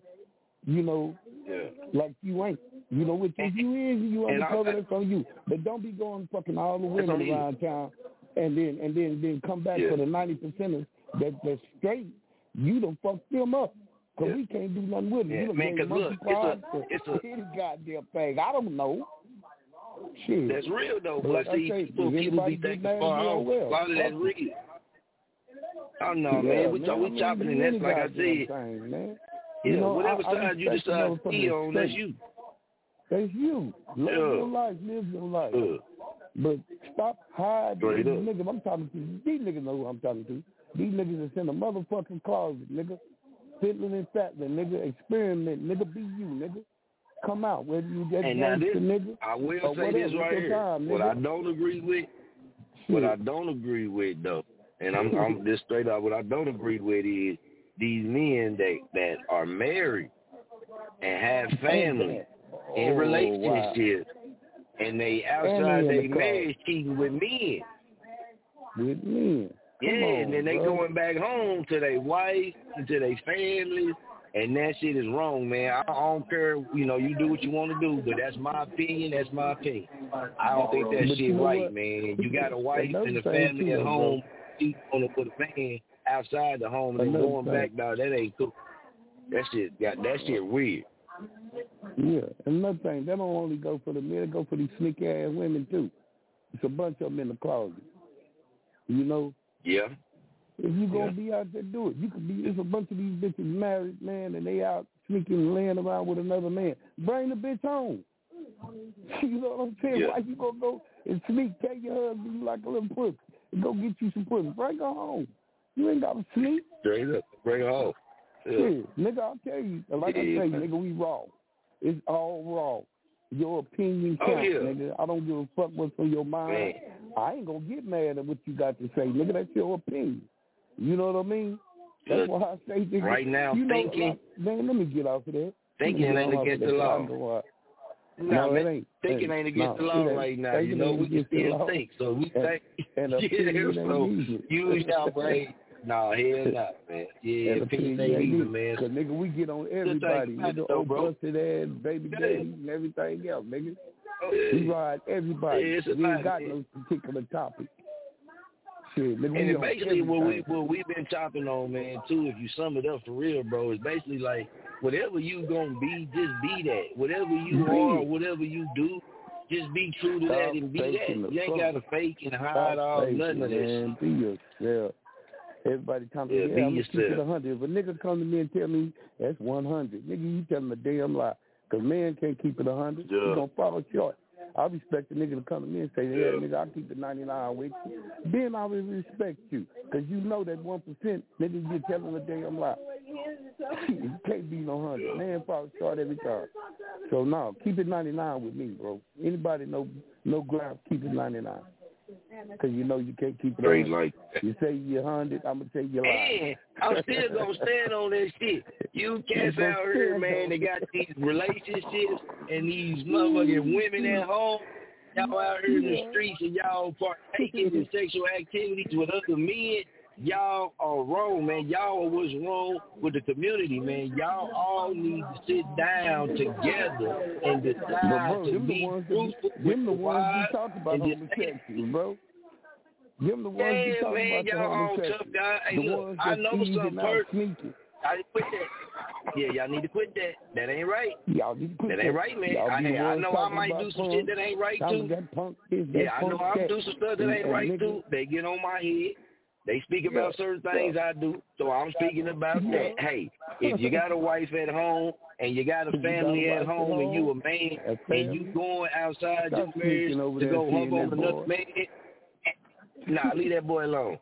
You know, Yeah. like you ain't. You know, which if you is, you And undercover, that's on you. But don't be going fucking all the women you. around town, and then and then then come back Yeah. for the ninety percenters that that's straight. You done fucked them up. Cause Yeah. we can't do nothing with it. Yeah, you man, 'cause look, it's a- it's a- any goddamn thing. I don't know. Shit. That's real though, But but see, say, people, people be thinking far you know off. well. A lot of that's real. Oh no, Yeah, man, we man, talk, we chopping, and that's like I said. thing, man. Yeah, You know, whatever I- I side you decide to be on, that's you. That's you. Live Yeah. your life. Live your life. Yeah. But stop hiding. These niggas I'm talking to, these niggas know who I'm talking to. These niggas is in the motherfucking closet, nigga. Fiddling and fattling, nigga. Experiment, nigga. Be you, nigga. Come out, whether you get And now this, nigga. I will say whatever. this right here. time, what. I don't agree with, what I don't agree with though, and I'm I'm just straight up. What I don't agree with is these men that that are married and have family in Oh, relationships, and they outside And they in their the marriage cheating with men. With men. Come Yeah, on, and then they bro. going back home to their wife and to their families, and that shit is wrong, man. I don't care, you know, you do what you want to do, but that's my opinion. That's my opinion. I don't think that But shit you know right, what? man. You got a wife and a family too, at home, cheat on it with a man outside the home, and Another going thing. back, dog. That ain't cool. That shit got that shit weird. Yeah, and another thing, that don't only go for the men, it go for these sneaky ass women too. It's a bunch of them in the closet. You know, Yeah. if you gonna Yeah. be out there, do it. You could be. There's a bunch of these bitches married, man, and they out sneaking and laying around with another man. Bring the bitch home. You know what I'm saying? Yeah. Why you gonna go and sneak, take your husband like a little pussy, and go get you some pussy? Bring her home. You ain't gotta sneak. Straight up. Bring her home. Yeah. Shit, nigga, I'll tell you. Like I Yeah, tell you, nigga, we raw. It's all raw. Your opinion Oh, counts, yeah. nigga. I don't give a fuck what's on your mind. Man. I ain't gonna get mad at what you got to say, nigga. That's your opinion. You know what I mean? That's Look, why I say, nigga. right now, you know, thinking- like, man, let me get off of that. Thinking ain't against the law. I go out. Nah, No, man, it ain't. Thinking ain't against no, the law right now. You know, we can still think. So we And- think. and yeah, so use our brain. No, hell no, man. Yeah, opinion ain't ain't easy, easy. man. Cause nigga, we get on everybody. Nigga, bro. busted ass, baby daddies, and everything else, nigga. Oh, yeah. We ride everybody. Yeah, we ain't got no particular topic. Shit, And basically what we what we've been chopping on, man, too, if you sum it up for real, bro, is basically like whatever you gonna be, just be that. Whatever you are, whatever you do, just be true to that and be that. You ain't gotta fake and hide Stop all nothing of that shit. man. Be yourself. Everybody come to Yeah, me, be yeah, I'm gonna keep it hundred. If a nigga come to me and tell me that's one hundred, nigga, you tell him a damn lie. Cause man can't keep it a hundred. Yeah. He gonna fall short. I respect the nigga to come to me and say, yeah, Yeah. nigga, I'll keep the 99 with you. Then I will respect you. Because you know that 1%, nigga, you're telling a damn lie. you can't be no 100. Man fall short every time. So, no, keep it 99 with me, bro. Anybody know no ground, keep it 99. Because you know you can't keep it Straight 100. like You say you're 100, I'm going to say you're lying. And I'm still gonna stand on that shit. You cats gonna out here, man, they got these relationships and these motherfucking women at home. Y'all out here in the streets and y'all partaking in sexual activities with other men. Y'all are wrong, man. Y'all what's wrong with the community, man. Y'all all need to sit down together and decide bro, to be truthful them the ones wives we talk about and just homosexuals, bro. Them the ones Yeah, talk man, about the y'all all tough guys. Hey, the look, ones I know some person. to quit that. Yeah, y'all need to quit that. That ain't right. Y'all need to quit That That ain't right, man. Y'all I, the I know I might do some punk. shit that ain't right too. That punk this, that Yeah, I know I that. do some stuff that ain't right too. They get on my head. They speak about certain things I do, so I'm speaking about that. Hey, if you got a wife at home and you got a If got a family at home and you a man and you going outside your marriage to go hug on another man, nah, leave that boy alone.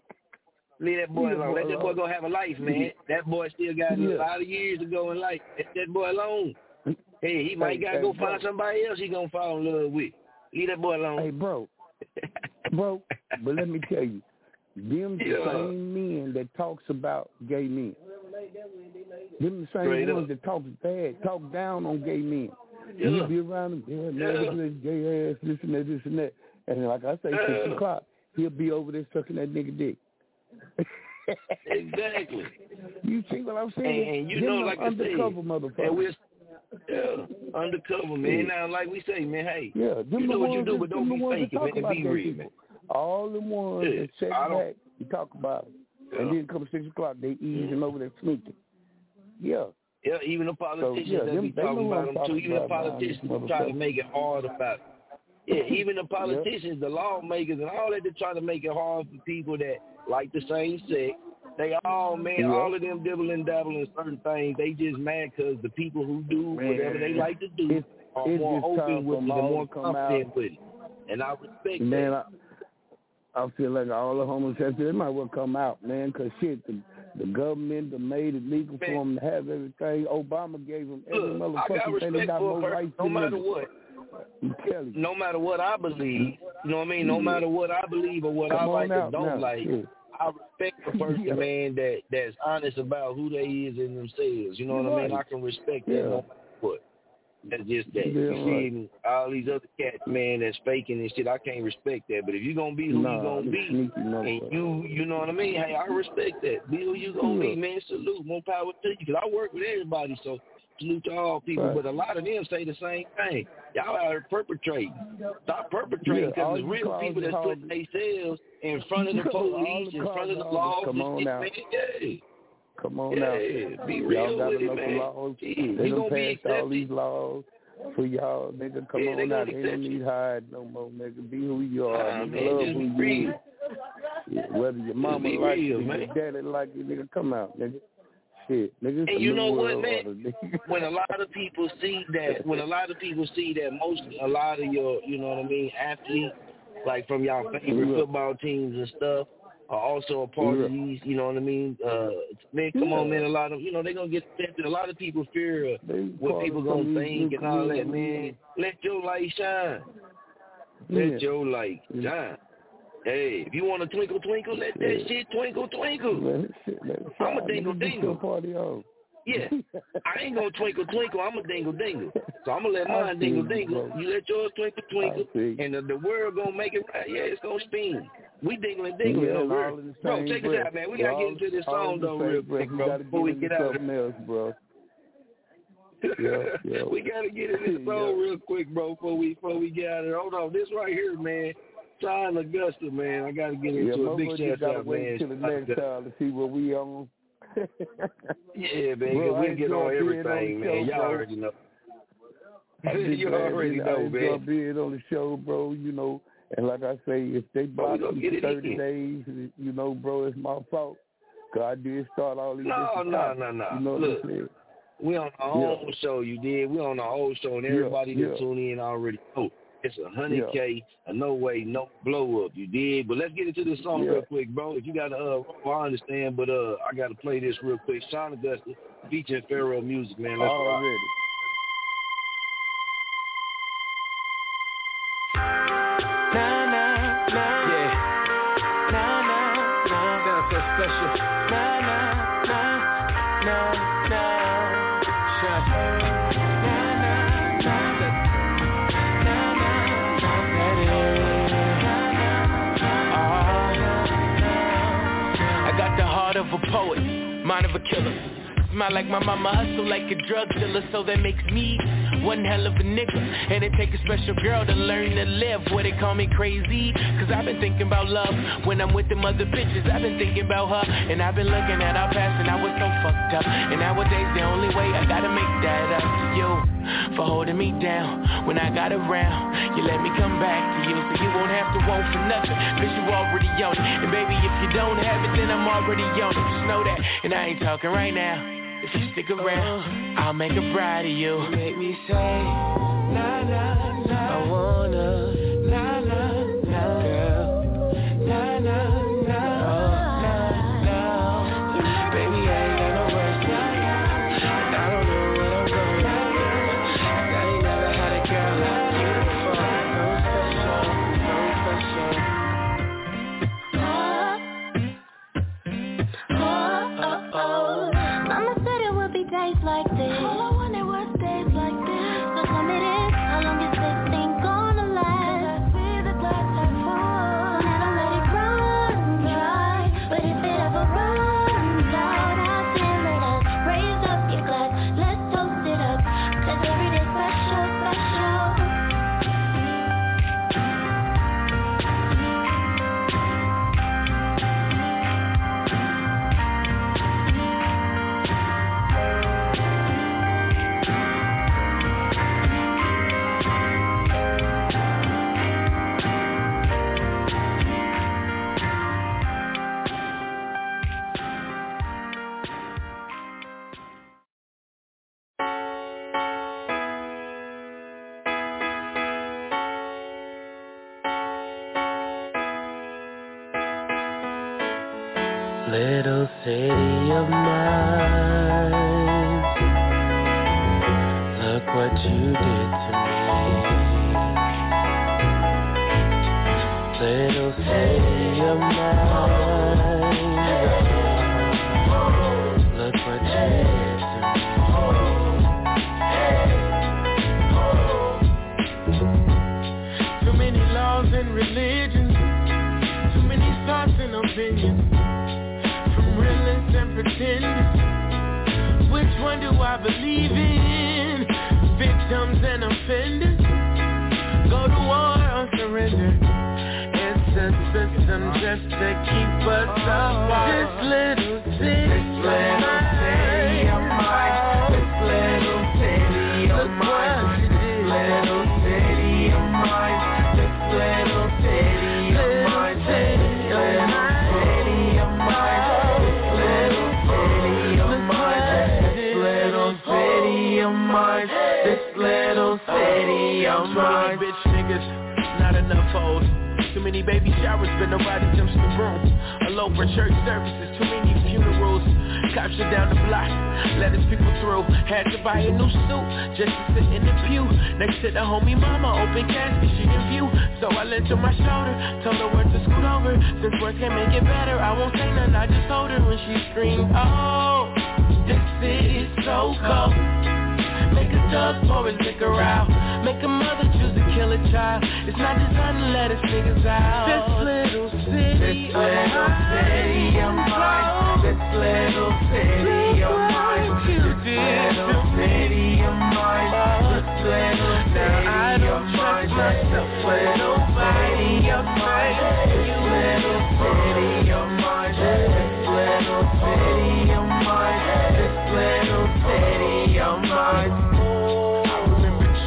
Leave that boy alone. Let that boy go have a life, man. That boy still got a lot of years to go in life. Let that boy alone. Mm. Hey, he might gotta go find somebody else he gonna fall in love with. Leave that boy alone. Hey, bro. bro, but let me tell you, them the Yeah. same men that talks about gay men. Them the same Straight ones up. that talk bad, talk down on gay men. Yeah. You be around them, yeah, man, Yeah. this gay ass, this and that, this and that. And like I say, six Yeah. o'clock, he'll be over there sucking that nigga dick. Exactly. You see what I'm saying? And, and you Them know, like I said, undercover motherfuckers. and we're yeah, undercover, man. Yeah. Now, like we say, man, hey, Yeah, them you do what you do, but don't be faking, man. Be real, man. All the ones Yeah, that I back and talk about it. And then come six o'clock, they easing mm-hmm. over there sneaking. Yeah. Yeah, even the politicians yeah, that them- be talking about them too. Even the politicians try to make it hard about. it. Yeah, even the politicians, the lawmakers, and all that, they try to make it hard for people that like the same sex. They all, man, Yeah. all of them dibble and dabble in certain things. They just mad because the people who do whatever they Man, like to do it's- are it's more just open with it more confident out. with it. And I respect Man, that. I, I feel like all the homosexuals, they might well come out, man, because shit, the, the government done made it legal for them to have everything. Obama gave them every Look, motherfucking thing. They got more person, rights no matter niggas. what. No matter what I believe, you know what I mean? No Yeah. matter what I believe or what Come I like or don't now, like, shit. I respect the person, Yeah. man, that that's honest about who they is in themselves. You know what I mean? I can respect that Yeah. no matter what. That's just that. Yeah, you see all these other cats, man, that's faking and shit. I can't respect that. But if you gonna be who Nah, you gonna be, sneaky and you, you know what I mean? Hey, I respect that. Be who you gonna Yeah. be, man. Salute, more power to you. Because I work with everybody, so salute to all people. Right. But a lot of them say the same thing. Y'all out here perpetrating. Stop perpetrating because you it's real cause people that's putting themselves in front of the police, the in front of the cause laws. come and on shit, man. Yeah. Come on Yeah, out. be y'all real got with it, enough man. laws. Gee, they done gonna all these laws for y'all, nigga. Come Yeah, on out. They don't need hide no more, nigga. Be who you are. Nah, nigga. Love who you is. Whether your mama like real, you, man. your daddy like you, nigga, come out, nigga. Shit, nigga. And you know what, man? order, when a lot of people see that, when a lot of people see that most, a lot of your, you know what I mean, athletes, like from y'all favorite Yeah. football teams and stuff, are also a part of Yeah. these, you know what I mean? Uh, man, come Yeah. on, man, a lot of, you know, they're to get tempted. A lot of people fear They what people gonna think and all that, man. Let your light shine. Let Yeah. your light Yeah. shine. Hey, if you want to twinkle, twinkle, let Yeah. that shit twinkle, twinkle. Let it shit, let it I'm a dingle dingle. party on. Yeah, I ain't gonna twinkle twinkle. I'm a dingle dingle. So I'm gonna let mine dingle dingle. You let yours twinkle twinkle, and the, the world gonna make it right. Yeah, it's gonna spin. We dingle and dingle. Yeah, no, and we're- all in the bro, check breath. this out, man. We gotta get into this song though real quick, bro. Before we get out of else, bro. Yeah, yeah. we gotta get in this song real quick, bro. Before we before we get out of here. Hold on, this right here, man. Sean Augusta, man. I gotta get Yeah, into a big shout out, man. till the next time to see what we on. Yeah, man. Bro, we get on everything, on man. show, Y'all already know. You already know, man. being on the show, bro. You know, and like I say, if they block you for thirty in. days, you know, bro, it's my fault. God did start all these. No, no, no, no. You know what Look, I'm saying? We on our own show, you did. We on our own show, and Yeah, everybody that yeah. tune in already know it's a hundred k, a no way, no blow up. You did. But let's get into this song Yeah. real quick, bro. If you got to, uh, well, I understand, but uh, I got to play this real quick. Sean Augusta featuring Pharaoh Music, man. Let's rock. Already. Nah, of a poet, mind of a killer. Smile like my mama, hustle like a drug dealer, so that makes me one hell of a nigga. And it take a special girl to learn to live. Where they call me crazy, cause I've been thinking about love when I'm with them other bitches. I've been thinking about her, and I've been looking at our past, and I was so fucked up. And nowadays, the only way I gotta make that up to you for holding me down when I got around. You let me come back to you, so you won't have to want for nothing, cause you already own it. And baby, if you don't have it, then I'm already on it. Just know that, and I ain't talking right now. If you stick around, I'll make a bride of you. You make me say, na na one do I believe in? Victims and offenders. Go to war or surrender. It's a system just to keep us apart. This little city, mine. Bitch niggas, not enough hoes. Too many baby showers, but nobody jumps the broom. All over church services, too many funerals. Cops are down the block, let us people through. Had to buy a new suit just to sit in the pew next to the homie mama. Open casket, she in view. So I leaned to my shoulder, told her where to scoot over. Since words can't make it better, I won't say nothing. I just told her when she screamed, Oh, this city's so cold. Make a thug pour his liquor out. Make a mother choose to kill a child. It's not designed to let us niggas out. This little city, this little city of mine. This little city of mine. This little city of mine. This little city of mine. Myself with nobody of mine. This little city of mine. This little city of mine. This little city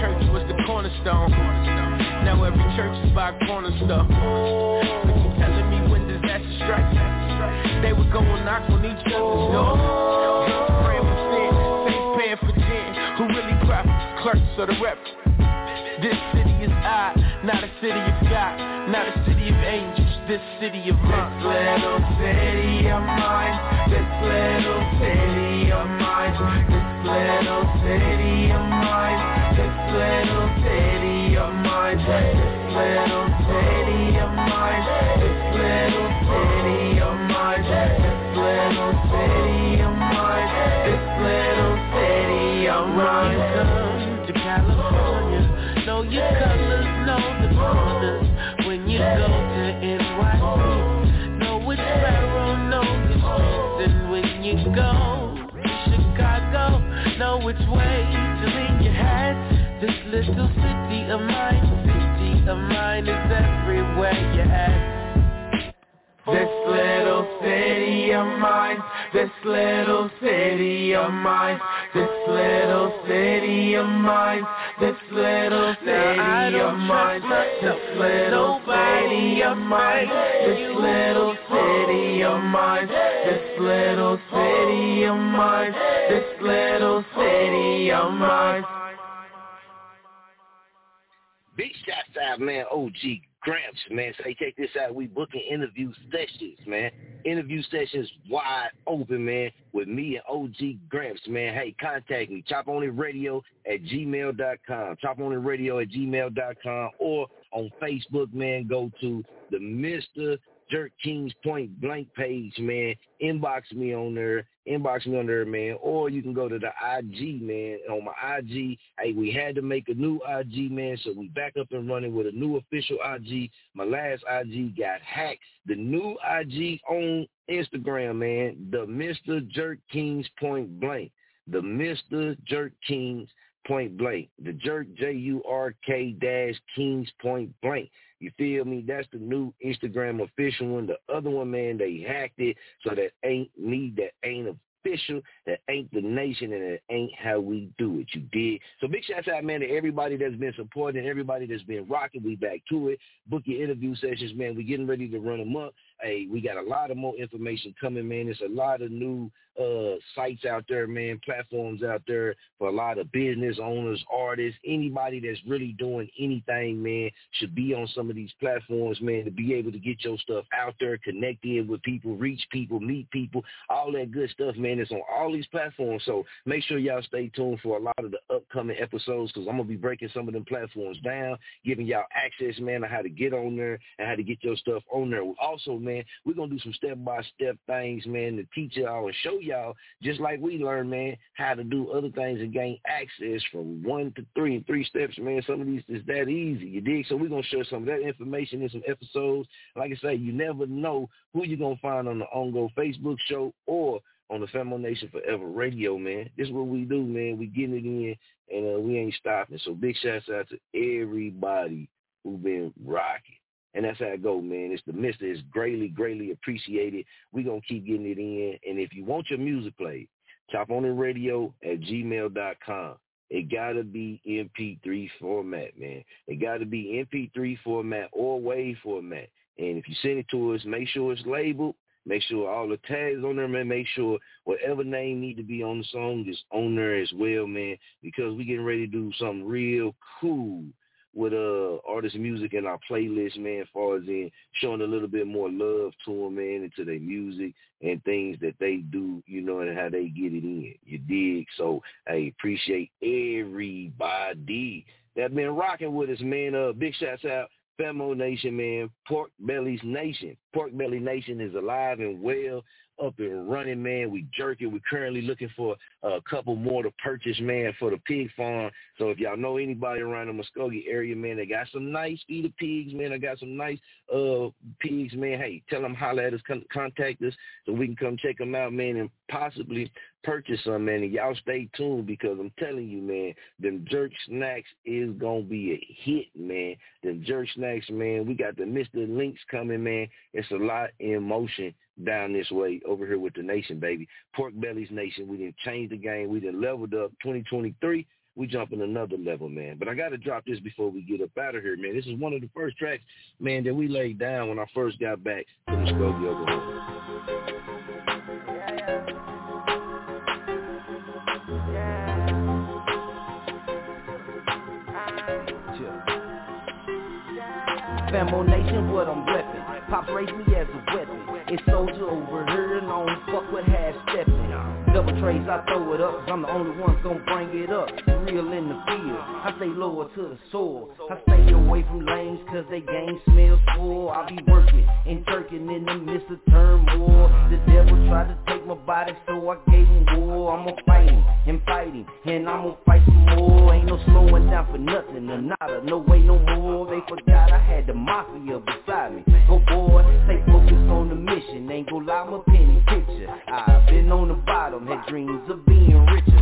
church was the cornerstone. Now every church is by a corner store. So you telling me when disaster strikes, they were going knock on each other's door. Praying for sin, face paying for gin. Who really profits, clerks or the rep? This city is I, not a city of God, not a city of angels, this city of mine. This little city of mine, this little city of mine, this little city of mine, this little city of mine, this little city of mine, this little city of mine, this little city of mine, this little city of mine. To California, know your colors, know the corners. When you go to NYC, know which pharaoh, know the streets. And when you go which way to lean your head. This little city of mine, city of mine is everywhere you're at. This little city of mine, this little city of mine, this little city of mine, this little city of mine, this little city of mine, this little city of mine, this little city of mine, this little city of mine. Big shots out, man. OG Gramps, man. Say, check this out. We booking interview sessions, man. Interview sessions wide open, man, with me and OG Gramps, man. Hey, contact me. Chop on it radio at gmail.com. Chop on it radio at gmail.com or on Facebook, man. Go to the Mr. Jerk King's Point Blank page, man. Inbox me on there. Inbox me on there, man. Or you can go to the IG, man. On my IG, hey, we had to make a new IG, man. So we back up and running with a new official IG. My last IG got hacked. The new IG on Instagram, man. The Mr. Jerk King's Point Blank. The Mr. Jerk King's Point Blank. The Jerk J-U-R-K dash King's Point Blank. You feel me? That's the new Instagram official one. The other one, man, they hacked it. So that ain't me. That ain't official. That ain't the nation, and it ain't how we do it. You did. So big shout out, man, to everybody that's been supporting, everybody that's been rocking. We back to it. Book your interview sessions, man. We getting ready to run them up. Hey, we got a lot of more information coming, man. There's a lot of new uh sites out there, man, platforms out there for a lot of business owners, artists, anybody that's really doing anything, man, should be on some of these platforms, man, to be able to get your stuff out there, connect in with people, reach people, meet people, all that good stuff, man. It's on all these platforms. So make sure y'all stay tuned for a lot of the upcoming episodes because I'm gonna be breaking some of them platforms down, giving y'all access, man, on how to get on there and how to get your stuff on there. Also, man, we're gonna do some step by step things, man, to teach y'all and show y'all, just like we learned, man, how to do other things and gain access from one to three and three steps, man. Some of these is that easy, you dig? So we're gonna share some of that information in some episodes. Like I say, you never know who you're gonna find on the Ongo Facebook show or on the Famo Nation Forever Radio, man. This is what we do, man. We getting it in and uh, we ain't stopping. So big shouts out to everybody who been rocking. And that's how it go, man. It's the mister. It's greatly, greatly appreciated. we going to keep getting it in. And if you want your music played, chop on the radio at gmail.com. It got to be MP3 format, man. It got to be MP3 format or WAV format. And if you send it to us, make sure it's labeled. Make sure all the tags on there, man. Make sure whatever name need to be on the song is on there as well, man. Because we getting ready to do something real cool with uh artist music in our playlist, man, as far as in showing a little bit more love to them, man, and to their music and things that they do, you know, and how they get it in. You dig? So I appreciate everybody that been rocking with us, man. Uh big shouts out Famo Nation, man, Pork Belly's Nation. Pork Belly Nation is alive and well, up and running, man. We jerking. We're currently looking for a couple more to purchase, man, for the pig farm. So if y'all know anybody around the Muskogee area, man, they got some nice feeder pigs, man. I got some nice uh pigs, man. Hey, tell them holler at us, con- contact us so we can come check them out, man, and possibly purchase some, man. And y'all stay tuned because I'm telling you, man, them jerk snacks is gonna be a hit, man. Them jerk snacks, man. We got the Mr. Links coming, man. It's a lot in motion down this way over here with the nation, baby. Pork Bellies Nation. We didn't change the game. We didn't leveled up. 2023, we jumping another level, man. But I got to drop this before we get up out of here, man. This is one of the first tracks, man, that we laid down when I first got back to Nation, what I'm reppin'. Pops raised me as a weapon. It's soldier over here and I don't fuck with half stepping. Double trays, I throw it up, i I'm the only one gonna bring it up real in the field. I stay lower to the soil. I stay away from lanes cause they game smells full. I be working and turkin' in the midst of turmoil. The devil tried to take my body so I gave him war. I'ma fight him and fight him and I'ma fight some more. Ain't no slowing down for nothing or nada. No way no more. They forgot I had the mafia beside me. Go boy, stay focused on the mission. Ain't gon' lie, my penny picture. I've been on the bottom, had dreams of being richer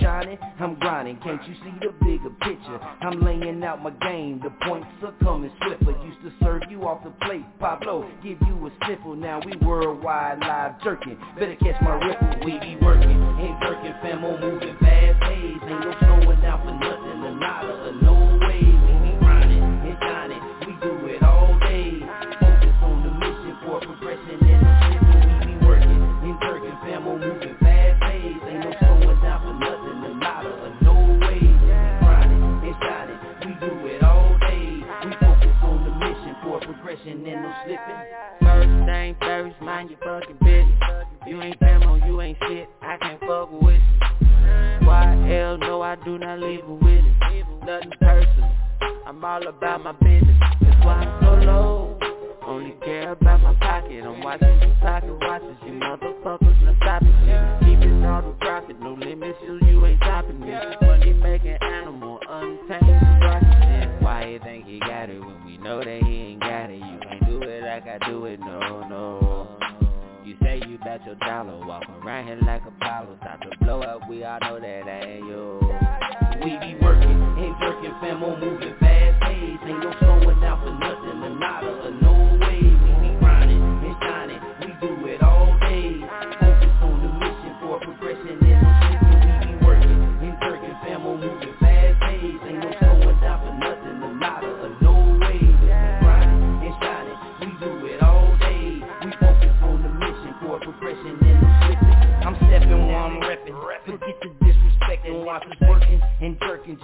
shining, I'm grinding, can't you see the bigger picture? I'm laying out my game, the points are coming swifter. Used to serve you off the plate, Pablo, give you a simple. Now we worldwide live jerking. Better catch my ripple, we be working. Ain't working, fam, on moving fast pace. Ain't no slowing down for nothing, a lot of and no slipping. First thing first, mind your fucking business. You ain't famo, you ain't shit, I can't fuck with you. YL, no I do not leave a with it. Nothing personal, I'm all about my business. That's why I'm so low. Only care about my pocket. I'm watching you pocket watching you.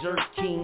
jerk king.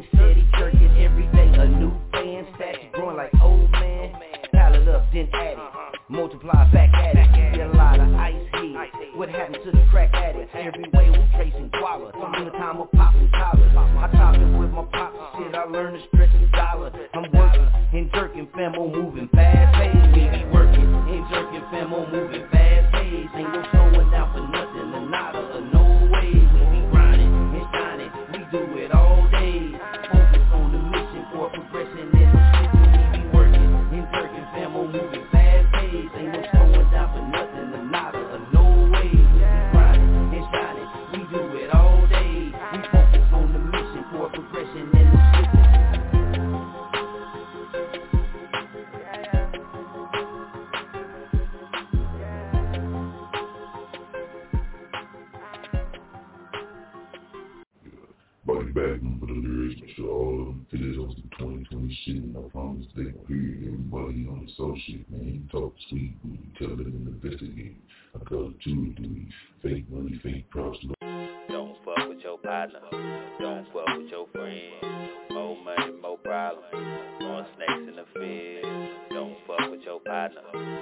real friends. More money, more problems. More snakes in the field. Don't fuck with your partner.